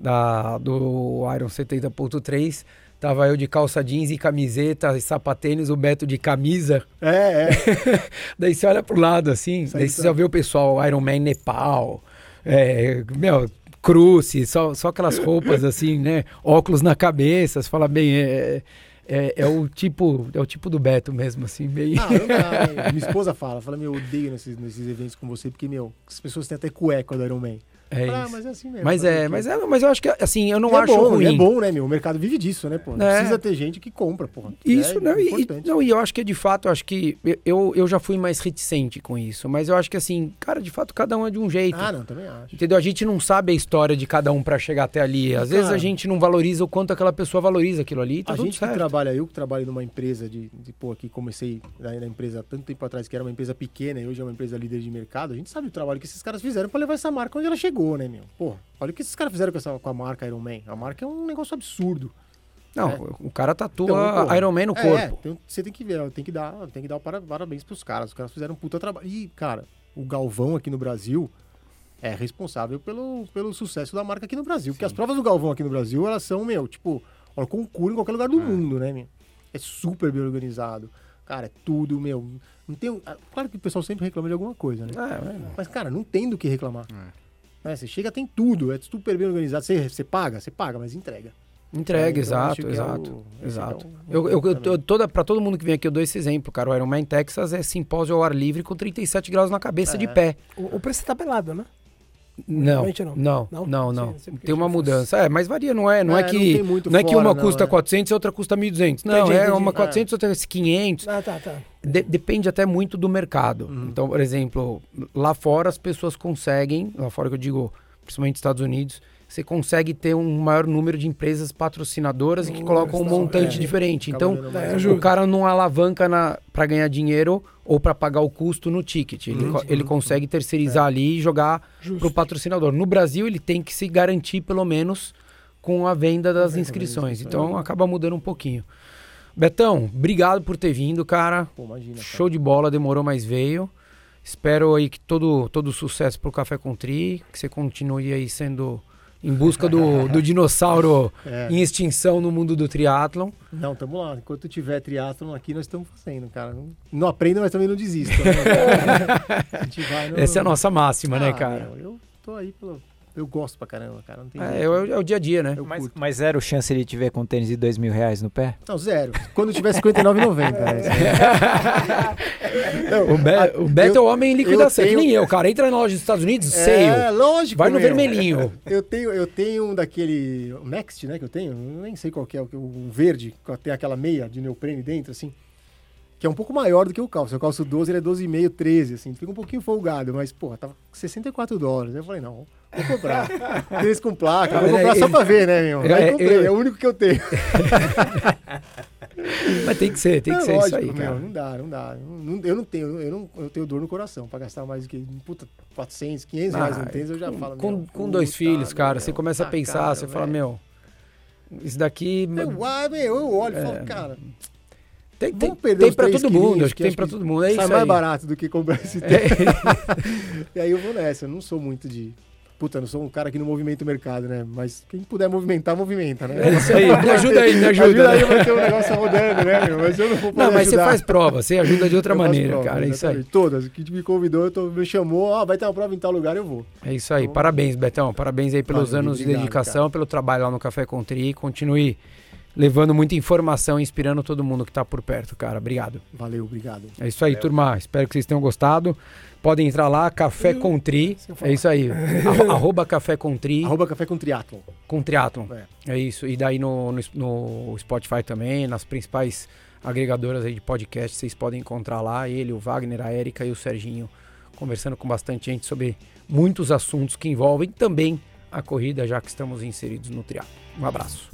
da, do Iron 70.3, Tava eu de calça jeans e camiseta e sapatênis, o Beto de camisa. É, é. <laughs> daí você olha pro lado assim, daí você tá. já vê o pessoal Iron Man Nepal, é, meu, cruce, só, só aquelas roupas assim, né? Óculos na cabeça, você fala bem, é, é, é o tipo, é o tipo do Beto mesmo, assim, bem. Ah, não dá, <laughs> né? Minha esposa fala, fala, meu, eu odeio nesses, nesses eventos com você, porque, meu, as pessoas têm até cueca do Iron Man. É ah, mas é assim mesmo. Mas o é, mas é, mas eu acho que assim, eu não E é acho bom, ruim. É bom, né, meu? O mercado vive disso, né, pô? É. Precisa ter gente que compra, porra. Isso, é não, e, importante. não, e eu acho que de fato, eu acho que eu, eu já fui mais reticente com isso, mas eu acho que assim, cara, de fato cada um é de um jeito. Ah, não, também acho. Entendeu? A gente não sabe a história de cada um pra chegar até ali. Às E, vezes cara, a gente não valoriza o quanto aquela pessoa valoriza aquilo ali. e Tá a gente que certo. trabalha, eu que trabalho numa empresa de, de pô, aqui comecei na, na empresa há tanto tempo atrás, que era uma empresa pequena e hoje é uma empresa líder de mercado, a gente sabe o trabalho que esses caras fizeram pra levar essa marca onde ela chegou, né, meu? Pô, olha o que esses caras fizeram com, essa, com a marca Iron Man. A marca é um negócio absurdo. Não, É. o cara tatua Então, Iron Man no é, corpo. então você tem que ver, tem que dar, tem que dar parabéns pros caras. Os caras fizeram um puta trabalho. E, cara, o Galvão aqui no Brasil é responsável pelo, pelo sucesso da marca aqui no Brasil. Porque as provas do Galvão aqui no Brasil, elas são, meu, tipo, ó, concurso em qualquer lugar do mundo, né, meu? É super bem organizado. Cara, é tudo, meu. Não tem. ah, Claro que o pessoal sempre reclama de alguma coisa, né? É, é. Mas, cara, não tem do que reclamar. Né, Você chega, tem tudo, é super bem organizado. Você, você paga? Você paga, mas entrega. Entrega, É, então eu acho exato, é exato. o- esse exato. é o- eu, eu, eu, toda, pra todo mundo que vem aqui, eu dou esse exemplo, cara. O Iron Man Texas é simpósio ao ar livre com 37 graus na cabeça de É. pé. O, o preço tá pelado, né? Não, não, não. não, Não? não. Sim, Tem uma mudança. É, mas varia, não é, não é, É, não que muito não é que uma não, custa é. 400 e outra custa 1.200. Não, Entendi, é entendi. uma É. 400 outra 500. Ah, tá, tá. De- depende até muito do mercado. Uhum. Então, por exemplo, lá fora as pessoas conseguem, lá fora que eu digo, principalmente nos Estados Unidos, você consegue ter um maior número de empresas patrocinadoras e que colocam um montante é. diferente. Então, É, o cara não alavanca para ganhar dinheiro ou para pagar o custo no ticket. Ele, co- ele consegue terceirizar ali e jogar para o patrocinador. No Brasil, ele tem que se garantir, pelo menos, com a venda das inscrições. Então, acaba mudando um pouquinho. Betão, obrigado por ter vindo, cara. Pô, imagina. cara. Show de bola, demorou, mas veio. Espero aí que todo, todo sucesso pro Café com Tri, que você continue aí sendo em busca do, do dinossauro <laughs> É. em extinção no mundo do triatlon. Não, tamo lá. Enquanto tiver triatlon aqui, nós estamos fazendo, cara. Não, não aprenda, mas também não desista. né? <laughs> a gente vai no... Essa é a nossa máxima, né, Ah, cara? meu, eu tô aí pelo... Eu gosto pra caramba, cara. Não tem É, jeito. é o, é o dia a dia, né? Eu Mas, curto. mas zero chance ele tiver com tênis de dois mil reais no pé? Não, zero. Quando tiver 59,90. né? <laughs> Não, O, Be a- o Beto é eu- o homem em liquidação, eu que tenho- nem eu, cara. Entra na loja dos Estados Unidos, É, seio. lógico. Vai no meu. vermelhinho. <laughs> Eu tenho, eu tenho um daquele o Next, né, que eu tenho, nem sei qual que é, o o verde, que tem aquela meia de neoprene dentro, assim, que é um pouco maior do que o calço. O calço 12, ele é 12,5, 13, assim, fica um pouquinho folgado, mas, porra, tava 64 dólares. Eu falei, não, vou comprar. <laughs> Tênis com placa, vou Mas comprar é- só pra ver, né, meu? Aí É, comprei, eu- é o único que eu tenho. <laughs> Mas tem que ser, tem que É ser lógico, isso aí, meu, cara. não dá, não dá. Eu não, tenho, eu não eu tenho dor no coração pra gastar mais do que, puta, 400, 500 reais Ah, no tênis, eu já com, falo, com, meu, com dois filhos, cara, meu, você começa a tá pensar, caro, você fala, velho. meu, isso daqui Eu, ah, eu olho e falo, É. cara, tem, tem, tem três todo mundo, acho que tem pra acho todo mundo, é sai mais aí. barato do que comprar esse tênis. <laughs> e aí eu vou nessa, eu não sou muito de... Puta, eu não sou um cara que não movimenta o mercado, né? Mas quem puder movimentar, movimenta, né? É isso aí, me ajuda aí, me ajuda. Ajuda aí, vai ter um negócio rodando, né, meu? Mas eu não vou poder Não, mas você ajudar. faz prova, você ajuda de outra Eu maneira, prova, cara, é isso aí. Todas. Que me convidou, eu tô- me chamou, ah, vai ter uma prova em tal lugar, eu vou. É isso aí. Parabéns, Betão. Parabéns aí pelos Valeu, anos de obrigado, dedicação, pelo trabalho lá no Café com Tri. Continue levando muita informação e inspirando todo mundo que tá por perto, cara. Obrigado. Valeu, obrigado. É isso aí, turma. Espero que vocês tenham gostado. Podem entrar lá, Café com Tri. É isso aí. <laughs> Arro- Arroba Café com Tri, Arroba café com triatlon. com triatlon. É. É isso. E daí no, no, no Spotify também, nas principais agregadoras aí de podcast, vocês podem encontrar lá ele, o Wagner, a Érica e o Serginho conversando com bastante gente sobre muitos assuntos que envolvem também a corrida, já que estamos inseridos no triatlo. Um abraço.